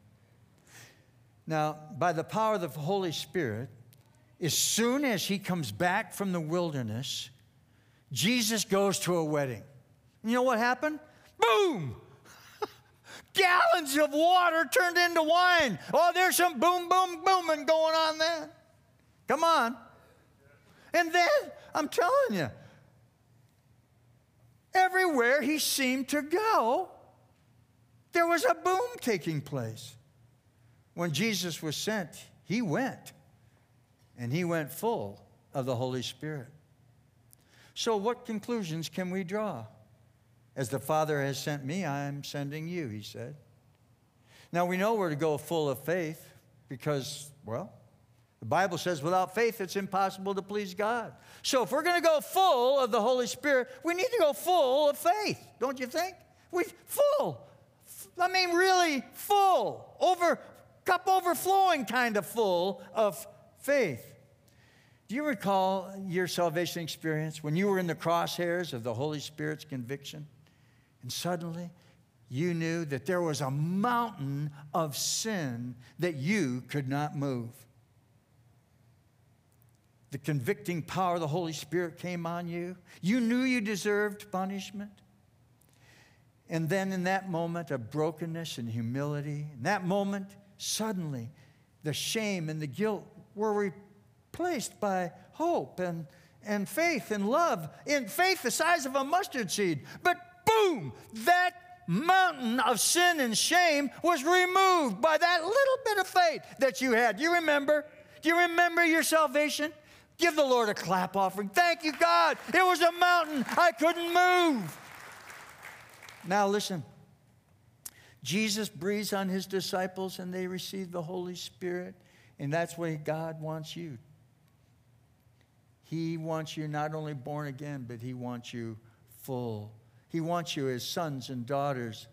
Speaker 6: Now, by the power of the Holy Spirit, as soon as he comes back from the wilderness, Jesus goes to a wedding. You know what happened? Boom! Gallons of water turned into wine. Oh, there's some boom, boom, booming going on there. Come on. And then, I'm telling you, everywhere he seemed to go, there was a boom taking place. When Jesus was sent, he went, and he went full of the Holy Spirit. So, what conclusions can we draw? As the Father has sent me, I am sending you, he said. Now, we know we're to go full of faith because, well, the Bible says without faith it's impossible to please God. So, if we're going to go full of the Holy Spirit, we need to go full of faith, don't you think? We full I mean, really full, over, cup overflowing kind of full of faith. Do you recall your salvation experience when you were in the crosshairs of the Holy Spirit's conviction? And suddenly you knew that there was a mountain of sin that you could not move. The convicting power of the Holy Spirit came on you. You knew you deserved punishment. And then in that moment of brokenness and humility, in that moment, suddenly the shame and the guilt were replaced by hope and, and faith and love. In faith, the size of a mustard seed. But boom, that mountain of sin and shame was removed by that little bit of faith that you had. Do you remember? Do you remember your salvation? Give the Lord a clap offering. Thank you, God. It was a mountain I couldn't move. Now, listen. Jesus breathes on his disciples and they receive the Holy Spirit. And that's what God wants you. He wants you not only born again, but he wants you full. He wants you as sons and daughters.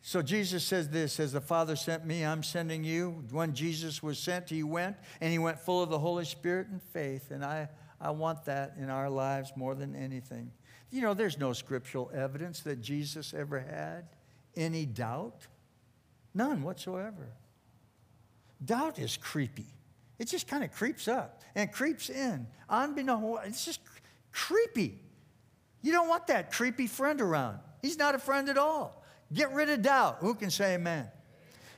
Speaker 6: So Jesus says this As the Father sent me, I'm sending you. When Jesus was sent, he went, and he went full of the Holy Spirit and faith. And I, I want that in our lives more than anything. You know, there's no scriptural evidence that Jesus ever had any doubt. None whatsoever. Doubt is creepy. It just kind of creeps up and creeps in. Unbeknown, it's just creepy. You don't want that creepy friend around. He's not a friend at all. Get rid of doubt. Who can say amen?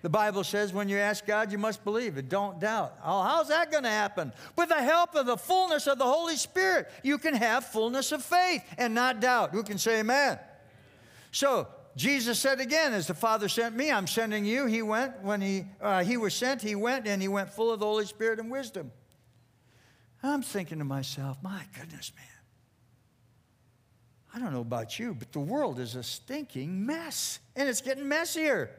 Speaker 6: The Bible says when you ask God, you must believe it. Don't doubt. Oh, how's that going to happen? With the help of the fullness of the Holy Spirit, you can have fullness of faith and not doubt. Who can say amen? So, Jesus said again, as the Father sent me, I'm sending you. He went, when he, uh, he was sent, he went, and he went full of the Holy Spirit and wisdom. I'm thinking to myself, my goodness, man. I don't know about you, but the world is a stinking mess, and it's getting messier.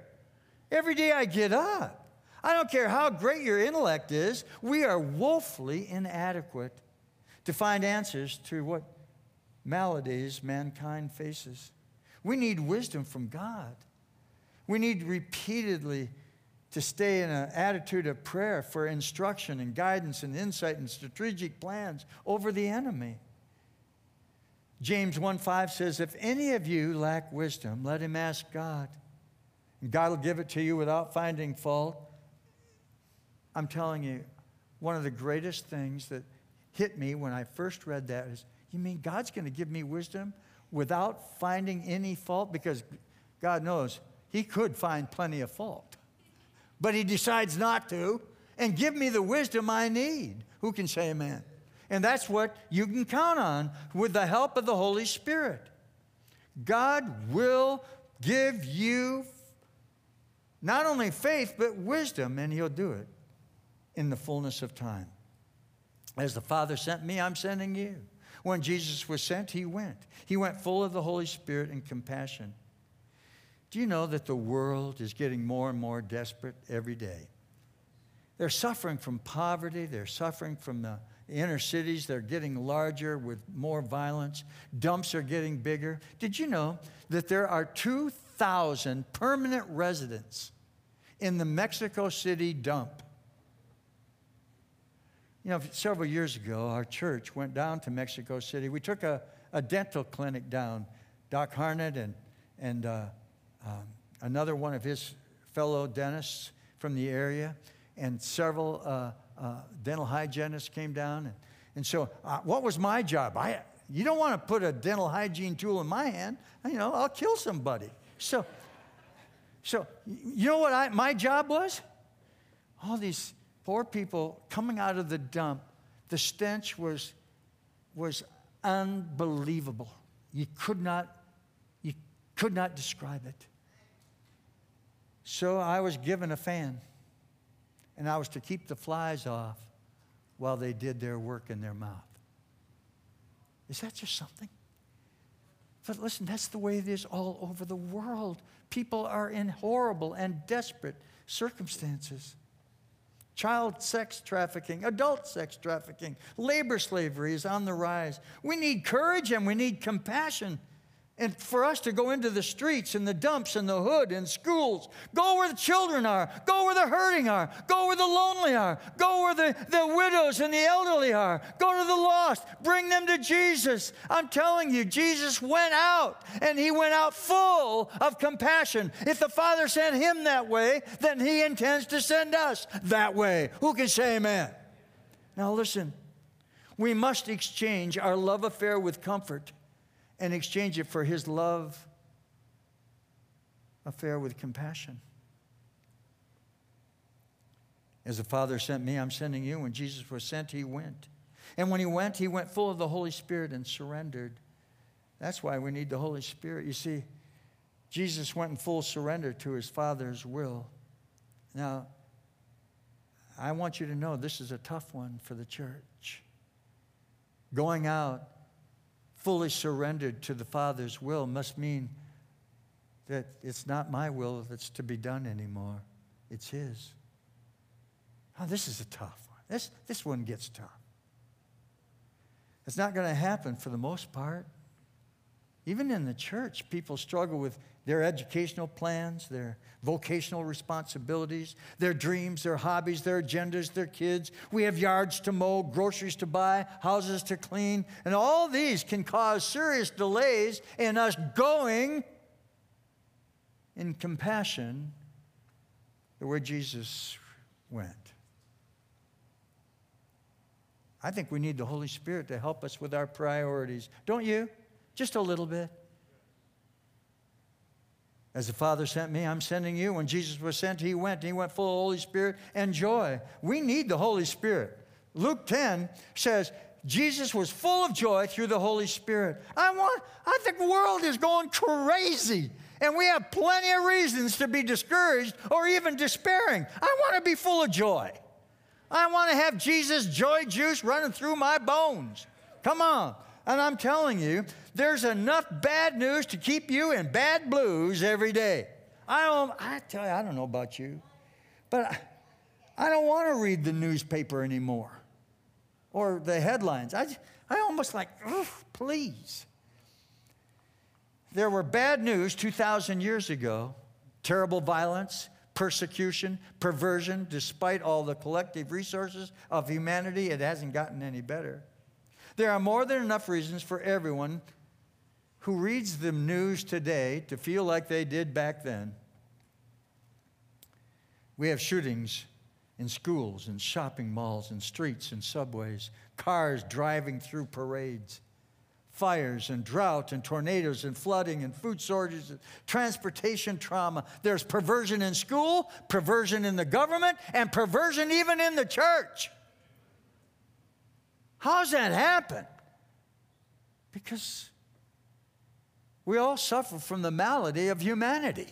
Speaker 6: Every day I get up. I don't care how great your intellect is, we are woefully inadequate to find answers to what maladies mankind faces. We need wisdom from God. We need repeatedly to stay in an attitude of prayer for instruction and guidance and insight and strategic plans over the enemy. James 1:5 says, If any of you lack wisdom, let him ask God And God will give it to you without finding fault. I'm telling you, one of the greatest things that hit me when I first read that is you mean God's going to give me wisdom without finding any fault? Because God knows He could find plenty of fault. But He decides not to and give me the wisdom I need. Who can say amen? And that's what you can count on with the help of the Holy Spirit. God will give you not only faith, but wisdom, and He'll do it in the fullness of time. As the Father sent me, I'm sending you. When Jesus was sent, He went. He went full of the Holy Spirit and compassion. Do you know that the world is getting more and more desperate every day? They're suffering from poverty, they're suffering from the inner cities, they're getting larger with more violence, dumps are getting bigger. Did you know that there are 2,000 permanent residents in the Mexico City dump? You know, several years ago, our church went down to Mexico City. We took a, a dental clinic down. Doc Harnett and, and uh, um, another one of his fellow dentists from the area, and several uh, uh, dental hygienists came down. And, and so, uh, what was my job? I, you don't want to put a dental hygiene tool in my hand. You know, I'll kill somebody. So, so you know what I, my job was? All these poor people coming out of the dump, the stench was, was unbelievable. You could not, you could not describe it. So I was given a fan, and I was to keep the flies off while they did their work in their mouth. Is that just something? But listen, that's the way it is all over the world. People are in horrible and desperate circumstances. Child sex trafficking, adult sex trafficking, labor slavery is on the rise. We need courage and we need compassion. And for us to go into the streets and the dumps and the hood and schools, go where the children are, go where the hurting are, go where the lonely are, go where the, the widows and the elderly are, go to the lost, bring them to Jesus. I'm telling you, Jesus went out and he went out full of compassion. If the Father sent him that way, then he intends to send us that way. Who can say amen? Now listen, we must exchange our love affair with comfort and exchange it for his love affair with compassion. As the Father sent me, I'm sending you. When Jesus was sent, he went. And when he went, he went full of the Holy Spirit and surrendered. That's why we need the Holy Spirit. You see, Jesus went in full surrender to his Father's will. Now, I want you to know this is a tough one for the church. Going out fully surrendered to the Father's will must mean that it's not my will that's to be done anymore, it's His. Oh, this is a tough one. This, this one gets tough. It's not going to happen for the most part. Even in the church, people struggle with their educational plans, their vocational responsibilities, their dreams, their hobbies, their agendas, their kids. We have yards to mow, groceries to buy, houses to clean, and all these can cause serious delays in us going in compassion way Jesus went. I think we need the Holy Spirit to help us with our priorities. Don't you? Just a little bit. As the Father sent me, I'm sending you. When Jesus was sent, he went. He went full of Holy Spirit and joy. We need the Holy Spirit. Luke 10 says, Jesus was full of joy through the Holy Spirit. I want, I think the world is going crazy. And we have plenty of reasons to be discouraged or even despairing. I want to be full of joy. I want to have Jesus' joy juice running through my bones. Come on. And I'm telling you, there's enough bad news to keep you in bad blues every day. I don't, I tell you, I don't know about you, but I, I don't want to read the newspaper anymore or the headlines. I, I almost like, please. There were bad news 2,000 years ago terrible violence, persecution, perversion. Despite all the collective resources of humanity, it hasn't gotten any better. There are more than enough reasons for everyone who reads the news today to feel like they did back then. We have shootings in schools and shopping malls and streets and subways, cars driving through parades, fires and drought and tornadoes and flooding and food shortages, transportation trauma. There's perversion in school, perversion in the government, and perversion even in the church. How's that happen? Because we all suffer from the malady of humanity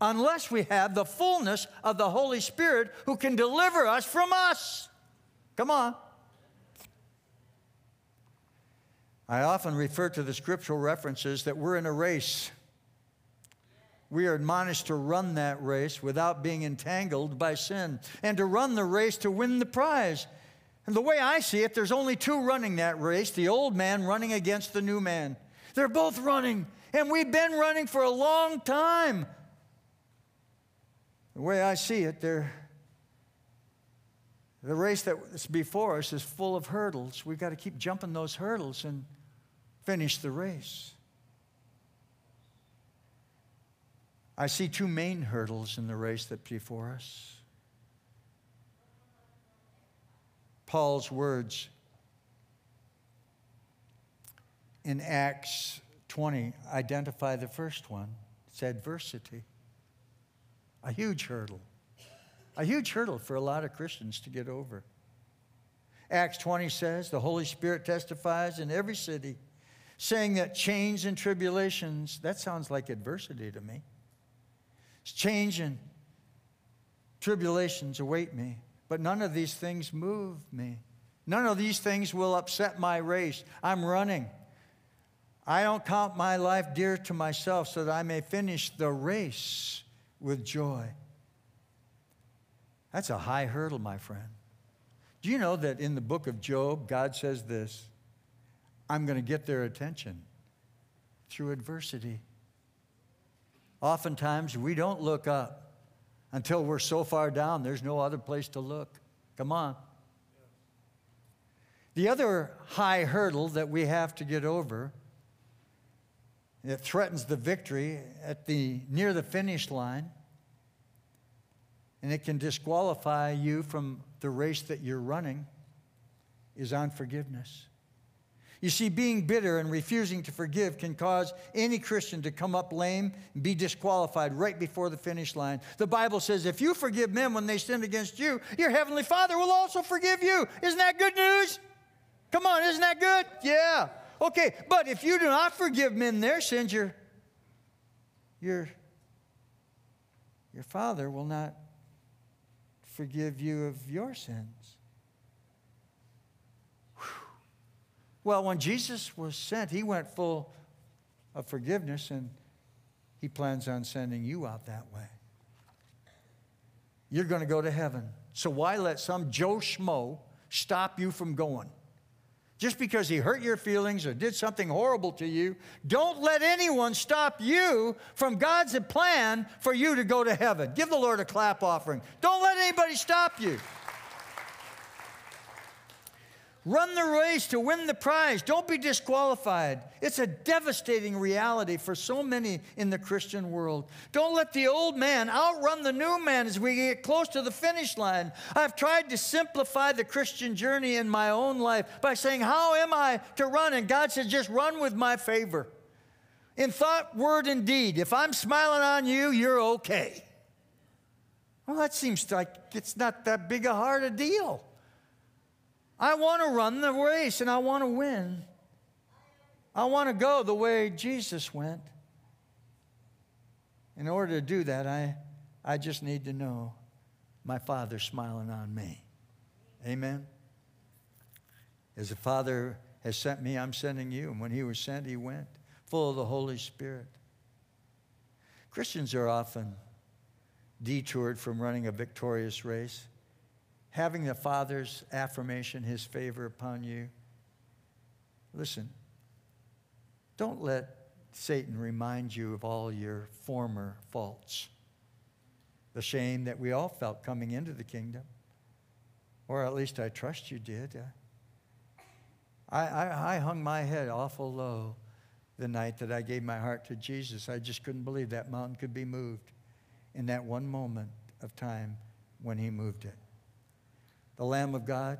Speaker 6: unless we have the fullness of the Holy Spirit who can deliver us from us. Come on. I often refer to the scriptural references that we're in a race. We are admonished to run that race without being entangled by sin and to run the race to win the prize. And the way I see it, there's only two running that race the old man running against the new man. They're both running, and we've been running for a long time. The way I see it, they're, the race that's before us is full of hurdles. We've got to keep jumping those hurdles and finish the race. I see two main hurdles in the race that's before us. Paul's words in Acts 20 identify the first one it's adversity, a huge hurdle, a huge hurdle for a lot of Christians to get over. Acts 20 says the Holy Spirit testifies in every city saying that chains and tribulations, that sounds like adversity to me. Change and tribulations await me, but none of these things move me. None of these things will upset my race. I'm running. I don't count my life dear to myself so that I may finish the race with joy. That's a high hurdle, my friend. Do you know that in the book of Job, God says this I'm going to get their attention through adversity. Oftentimes, we don't look up until we're so far down, there's no other place to look. Come on. The other high hurdle that we have to get over that threatens the victory at the near the finish line and it can disqualify you from the race that you're running is unforgiveness. You see, being bitter and refusing to forgive can cause any Christian to come up lame and be disqualified right before the finish line. The Bible says if you forgive men when they sin against you, your heavenly Father will also forgive you. Isn't that good news? Come on, isn't that good? Yeah. Okay, but if you do not forgive men their sins, your, your, your Father will not forgive you of your sins. Well, when Jesus was sent, he went full of forgiveness, and he plans on sending you out that way. You're going to go to heaven. So why let some Joe Schmo stop you from going? Just because he hurt your feelings or did something horrible to you, don't let anyone stop you from God's plan for you to go to heaven. Give the Lord a clap offering. Don't let anybody stop you. Run the race to win the prize. Don't be disqualified. It's a devastating reality for so many in the Christian world. Don't let the old man outrun the new man as we get close to the finish line. I've tried to simplify the Christian journey in my own life by saying, How am I to run? And God says, Just run with my favor. In thought, word, and deed. If I'm smiling on you, you're okay. Well, that seems like it's not that big a hard a deal. I want to run the race and I want to win. I want to go the way Jesus went. In order to do that, I, I just need to know my Father's smiling on me. Amen. As the Father has sent me, I'm sending you. And when He was sent, He went, full of the Holy Spirit. Christians are often detoured from running a victorious race having the Father's affirmation, His favor upon you. Listen, don't let Satan remind you of all your former faults. The shame that we all felt coming into the kingdom, or at least I trust you did. Uh, I, I, I hung my head awful low the night that I gave my heart to Jesus. I just couldn't believe that mountain could be moved in that one moment of time when He moved it the Lamb of God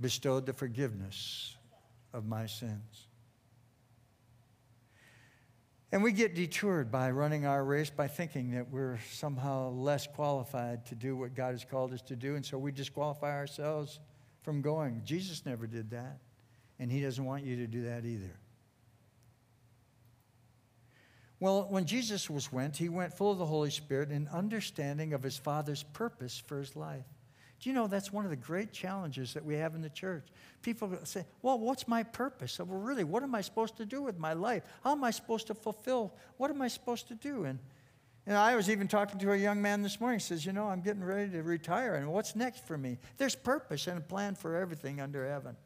Speaker 6: bestowed the forgiveness of my sins. And we get detoured by running our race by thinking that we're somehow less qualified to do what God has called us to do, and so we disqualify ourselves from going. Jesus never did that, and he doesn't want you to do that either. Well, when Jesus was went, he went full of the Holy Spirit and understanding of his Father's purpose for his life. Do you know that's one of the great challenges that we have in the church? People say, Well, what's my purpose? Well, really, what am I supposed to do with my life? How am I supposed to fulfill? What am I supposed to do? And, and I was even talking to a young man this morning. He says, You know, I'm getting ready to retire, and what's next for me? There's purpose and a plan for everything under heaven.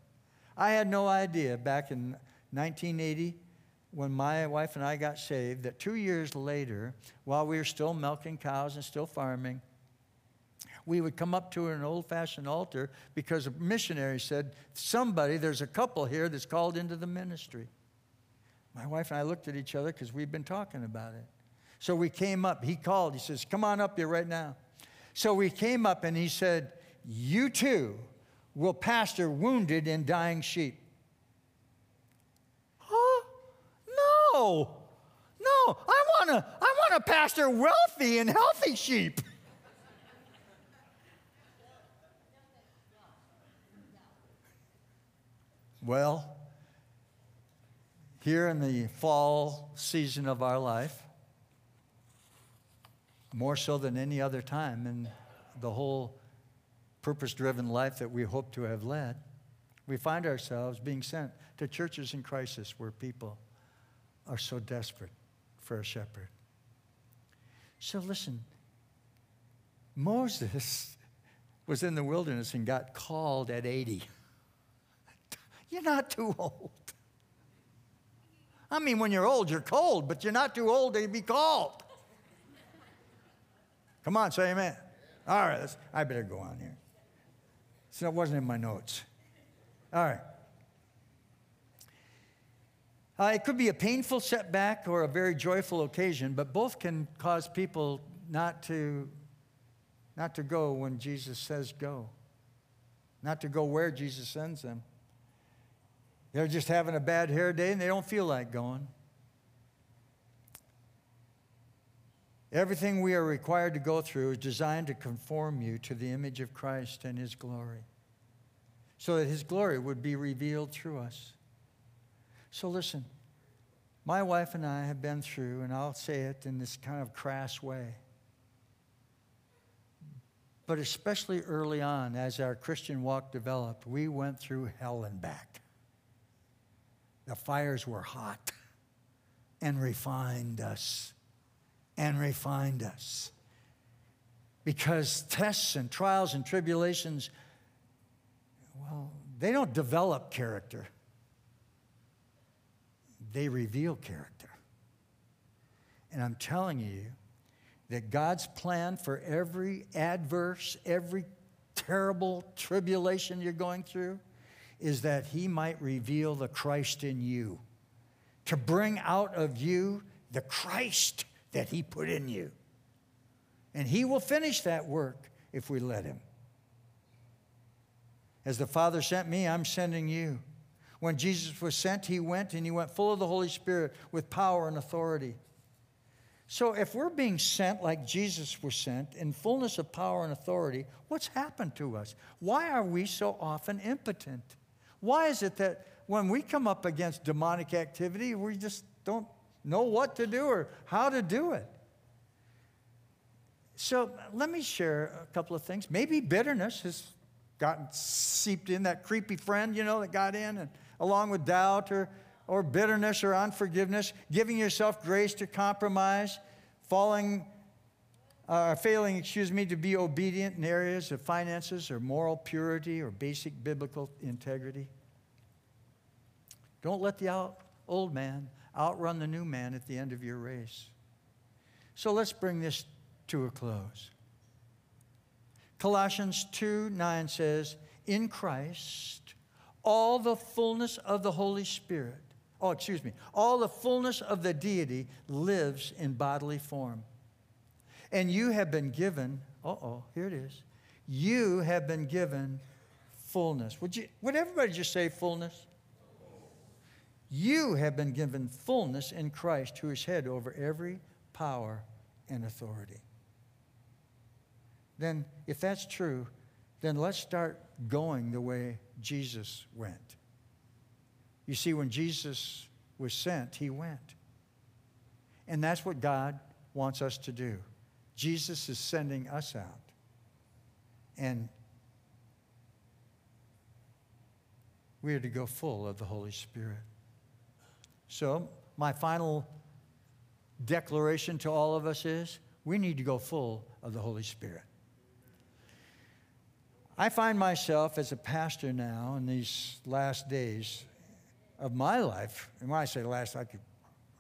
Speaker 6: I had no idea back in 1980 when my wife and I got saved that two years later, while we were still milking cows and still farming, we would come up to an old fashioned altar because a missionary said, Somebody, there's a couple here that's called into the ministry. My wife and I looked at each other because we'd been talking about it. So we came up. He called. He says, Come on up here right now. So we came up and he said, You too will pastor wounded and dying sheep. Huh? No. No. I want to I want to pastor wealthy and healthy sheep. Well, here in the fall season of our life, more so than any other time in the whole purpose driven life that we hope to have led, we find ourselves being sent to churches in crisis where people are so desperate for a shepherd. So listen, Moses [LAUGHS] was in the wilderness and got called at 80. You're not too [LAUGHS] old. I mean, when you're old, you're cold, but you're not too old to be called. Come on, say amen. All right, I better go on here. So it wasn't in my notes. All right. Uh, it could be a painful setback or a very joyful occasion, but both can cause people not to, not to go when Jesus says go, not to go where Jesus sends them. They're just having a bad hair day and they don't feel like going. Everything we are required to go through is designed to conform you to the image of Christ and His glory, so that His glory would be revealed through us. So listen, my wife and I have been through, and I'll say it in this kind of crass way, but especially early on as our Christian walk developed, we went through hell and back. The fires were hot and refined us and refined us. Because tests and trials and tribulations, well, they don't develop character, they reveal character. And I'm telling you that God's plan for every adverse, every terrible tribulation you're going through is that He might reveal the Christ in you, to bring out of you the Christ that He put in you. And He will finish that work if we let Him. As the Father sent me, I'm sending you. When Jesus was sent, He went and He went full of the Holy Spirit with power and authority. So, if we're being sent like Jesus was sent in fullness of power and authority, what's happened to us? Why are we so often impotent? Why is it that when we come up against demonic activity, we just don't know what to do or how to do it. So let me share a couple of things. Maybe bitterness has gotten seeped in, that creepy friend, you know, that got in, and along with doubt or, or bitterness or unforgiveness, giving yourself grace to compromise, falling, uh, failing, excuse me, to be obedient in areas of finances or moral purity or basic biblical integrity. Don't let the out, old man outrun the new man at the end of your race. So let's bring this to a close. Colossians 2 9 says, In Christ, all the fullness of the Holy Spirit, oh, excuse me, all the fullness of the deity lives in bodily form. And you have been given, uh oh, here it is. You have been given fullness. Would, you, would everybody just say fullness? You have been given fullness in Christ, who is head over every power and authority. Then, if that's true, then let's start going the way Jesus went. You see, when Jesus was sent, he went. And that's what God wants us to do. Jesus is sending us out. And we are to go full of the Holy Spirit. So, my final declaration to all of us is we need to go full of the Holy Spirit. I find myself as a pastor now in these last days of my life, and when I say last, I, could,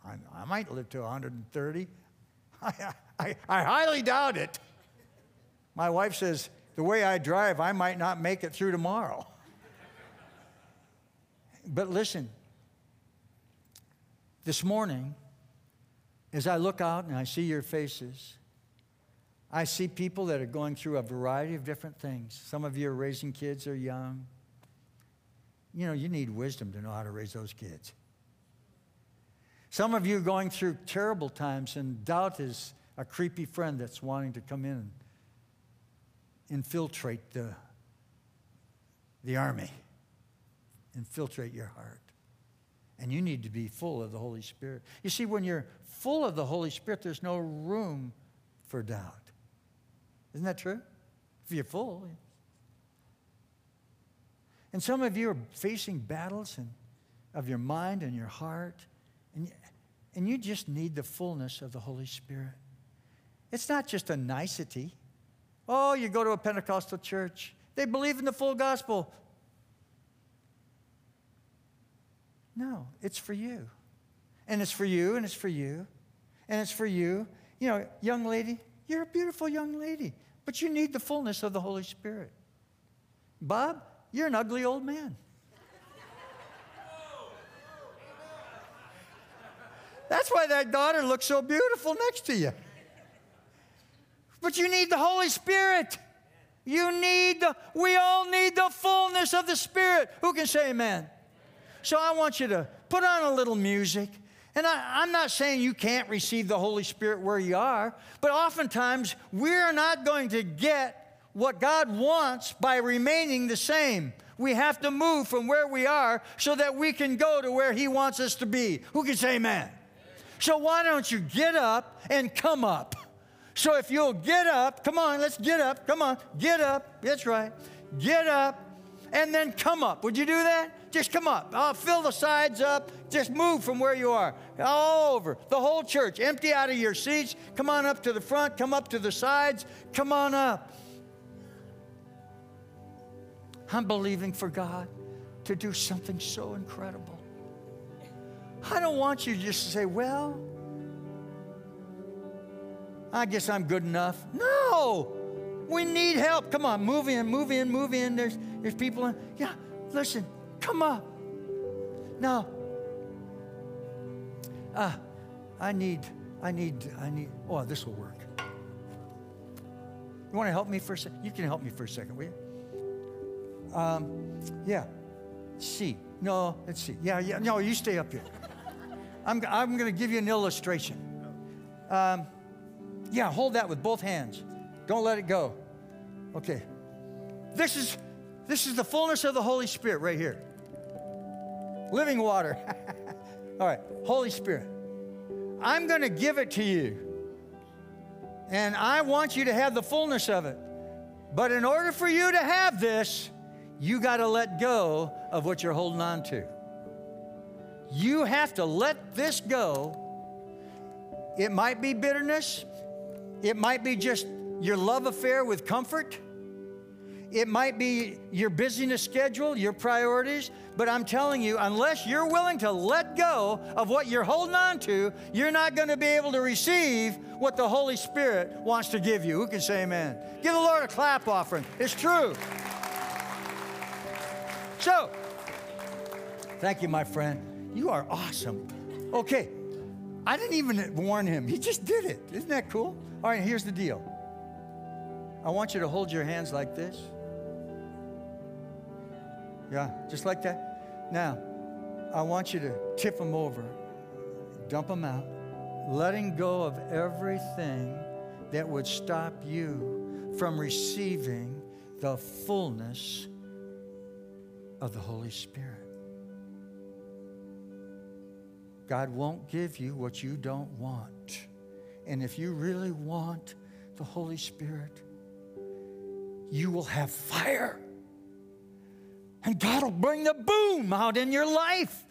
Speaker 6: I, I might live to 130. [LAUGHS] I, I, I highly doubt it. My wife says, the way I drive, I might not make it through tomorrow. but listen, this morning, as I look out and I see your faces, I see people that are going through a variety of different things. Some of you are raising kids, they're young. You know, you need wisdom to know how to raise those kids. Some of you are going through terrible times, and doubt is a creepy friend that's wanting to come in and infiltrate the, the army, infiltrate your heart. And you need to be full of the Holy Spirit. You see, when you're full of the Holy Spirit, there's no room for doubt. Isn't that true? If you're full. And some of you are facing battles and, of your mind and your heart, and, and you just need the fullness of the Holy Spirit. It's not just a nicety. Oh, you go to a Pentecostal church, they believe in the full gospel. No, it's for you. And it's for you, and it's for you, and it's for you. You know, young lady, you're a beautiful young lady, but you need the fullness of the Holy Spirit. Bob, you're an ugly old man. That's why that daughter looks so beautiful next to you. But you need the Holy Spirit. You need the, we all need the fullness of the Spirit. Who can say amen? So I want you to put on a little music. And I, am not saying you can't receive the Holy Spirit where you are, but oftentimes we're not going to get what God wants by remaining the same. We have to move from where we are so that we can go to where He wants us to be. Who can say amen? So why don't you get up and come up? So if you'll get up, come on, let's get up, come on, get up. That's right. Get up and then come up. Would you do that? Just come up. I'll fill the sides up. Just move from where you are. All over. The whole church. Empty out of your seats. Come on up to the front. Come up to the sides. Come on up. I'm believing for God to do something so incredible. I don't want you just to say, well, I guess I'm good enough. No, we need help. Come on, move in, move in, move in. There's, there's people in. Yeah, listen, come up. Now, uh, I need, I need, I need, oh, this will work. You want to help me for a second? You can help me for a second, will you? Um, yeah. C. No, let's see. Yeah, yeah. No, you stay up here. I'm, I'm going to give you an illustration. Um, yeah, hold that with both hands. Don't let it go. Okay. This is this is the fullness of the Holy Spirit right here. Living water. [LAUGHS] All right, Holy Spirit. I'm going to give it to you. And I want you to have the fullness of it. But in order for you to have this, you got to let go of what you're holding on to. You have to let this go. It might be bitterness, it might be just your love affair with comfort. It might be your busyness schedule, your priorities, but I'm telling you, unless you're willing to let go of what you're holding on to, you're not going to be able to receive what the Holy Spirit wants to give you. Who can say amen? Give the Lord a clap offering. It's true. So, thank you, my friend. You are awesome. Okay, I didn't even warn him, he just did it. Isn't that cool? All right, here's the deal. I want you to hold your hands like this. Yeah, just like that. Now, I want you to tip them over, dump them out, letting go of everything that would stop you from receiving the fullness of the Holy Spirit. God won't give you what you don't want. And if you really want the Holy Spirit, you will have fire. And God will bring the boom out in your life.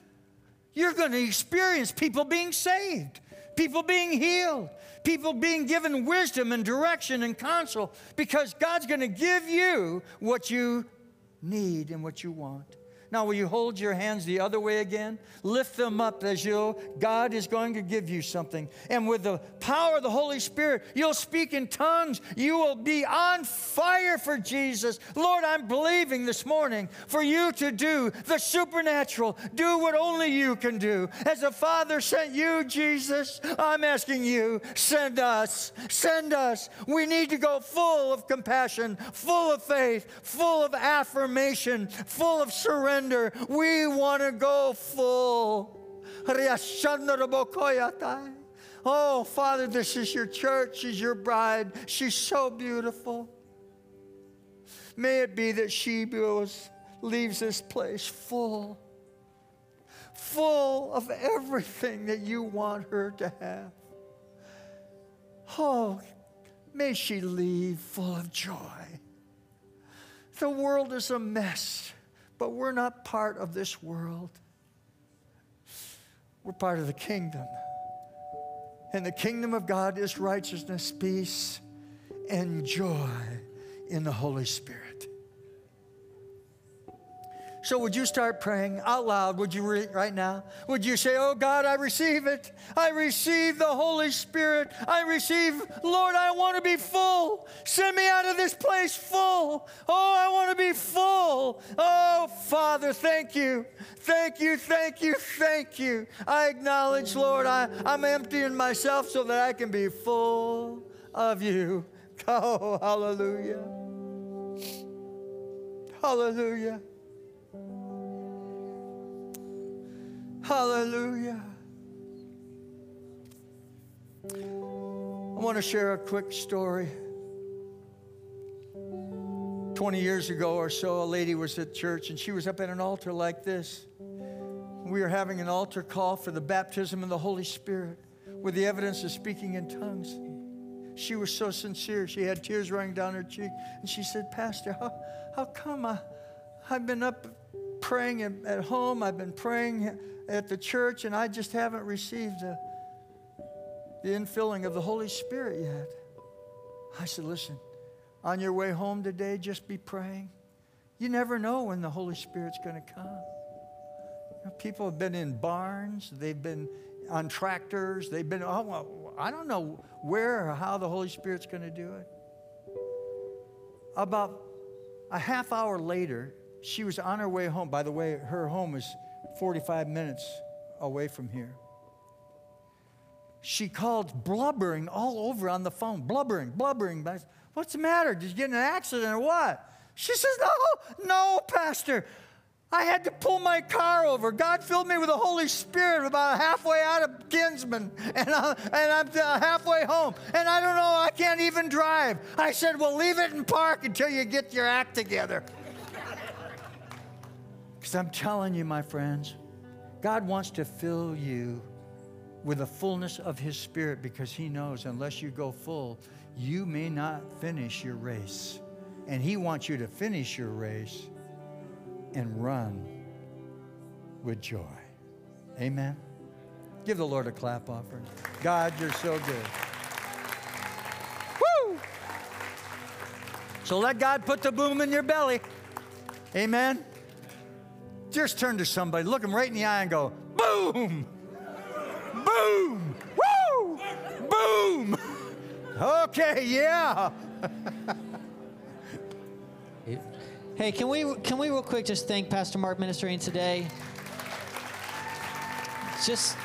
Speaker 6: You're going to experience people being saved, people being healed, people being given wisdom and direction and counsel because God's going to give you what you need and what you want. Now, will you hold your hands the other way again? Lift them up as you'll, God is going to give you something. And with the power of the Holy Spirit, you'll speak in tongues. You will be on fire for Jesus. Lord, I'm believing this morning for you to do the supernatural. Do what only you can do. As the Father sent you, Jesus, I'm asking you, send us. Send us. We need to go full of compassion, full of faith, full of affirmation, full of surrender. We want to go full. Oh, Father, this is your church. She's your bride. She's so beautiful. May it be that she goes, leaves this place full, full of everything that you want her to have. Oh, may she leave full of joy. The world is a mess but we're not part of this world. We're part of the kingdom. And the kingdom of God is righteousness, peace, and joy in the Holy Spirit. So, would you start praying out loud? Would you re- right now? Would you say, Oh God, I receive it. I receive the Holy Spirit. I receive, Lord, I want to be full. Send me out of this place full. Oh, I want to be full. Oh, Father, thank you. Thank you, thank you, thank you. I acknowledge, Lord, I, I'm emptying myself so that I can be full of you. [LAUGHS] Oh, hallelujah. Hallelujah. Hallelujah. I want to share a quick story. 20 years ago or so, a lady was at church and she was up at an altar like this. We were having an altar call for the baptism of the Holy Spirit with the evidence of speaking in tongues. She was so sincere. She had tears running down her cheek. And she said, Pastor, how, how come I, I've been up praying at, at home, I've been praying at the church, and I just haven't received the, the infilling of the Holy Spirit yet. I said, Listen, on your way home today, just be praying. You never know when the Holy Spirit's going to come. You know, people have been in barns, they've been on tractors, they've been, oh, well, I don't know where or how the Holy Spirit's going to do it. About a half hour later, she was on her way home. By the way, her home is 45 minutes away from here. She called blubbering all over on the phone, blubbering, blubbering. What's the matter? Did you get in an accident or what? She says, No, no, Pastor. I had to pull my car over. God filled me with the Holy Spirit about halfway out of Kinsman, and, I, and I'm uh, halfway home. And I don't know, I can't even drive. I said, Well, leave it in park until you get your act together. Because I'm telling you, my friends, God wants to fill you with the fullness of His Spirit because He knows unless you go full, you may not finish your race. And He wants you to finish your race and run with joy. Amen. Give the Lord a clap offering. God, you're so good. Woo! So let God put the boom in your belly. Amen. Just turn to somebody, look them right in the eye, and go, boom! Boom! Woo! Boom! [LAUGHS] Okay, yeah. [LAUGHS]
Speaker 4: Hey, can we can we real quick just thank Pastor Mark ministering today? Just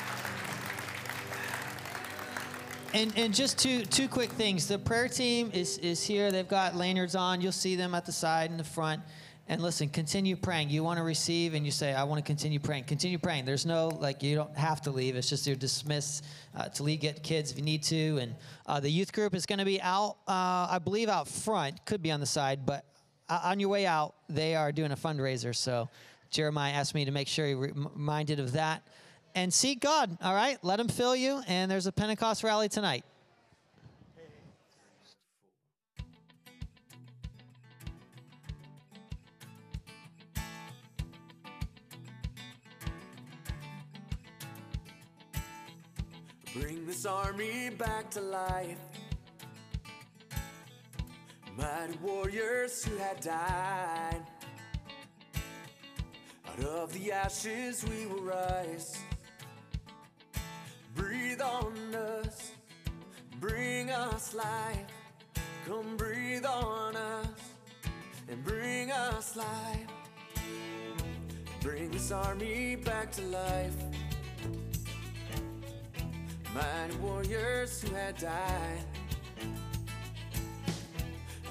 Speaker 4: and and just two two quick things. The prayer team is is here. They've got lanyards on. You'll see them at the side and the front. And listen, continue praying. You want to receive, and you say, I want to continue praying. Continue praying. There's no, like, you don't have to leave. It's just you're dismissed uh, to lead, get kids if you need to. And uh, the youth group is going to be out, uh, I believe, out front. Could be on the side, but uh, on your way out, they are doing a fundraiser. So Jeremiah asked me to make sure you're reminded of that. And seek God, all right? Let Him fill you. And there's a Pentecost rally tonight.
Speaker 1: Army back to life. Mighty warriors who had died. Out of the ashes we will rise. Breathe on us, bring us life. Come breathe on us and bring us life. Bring this army back to life. Mighty warriors who had died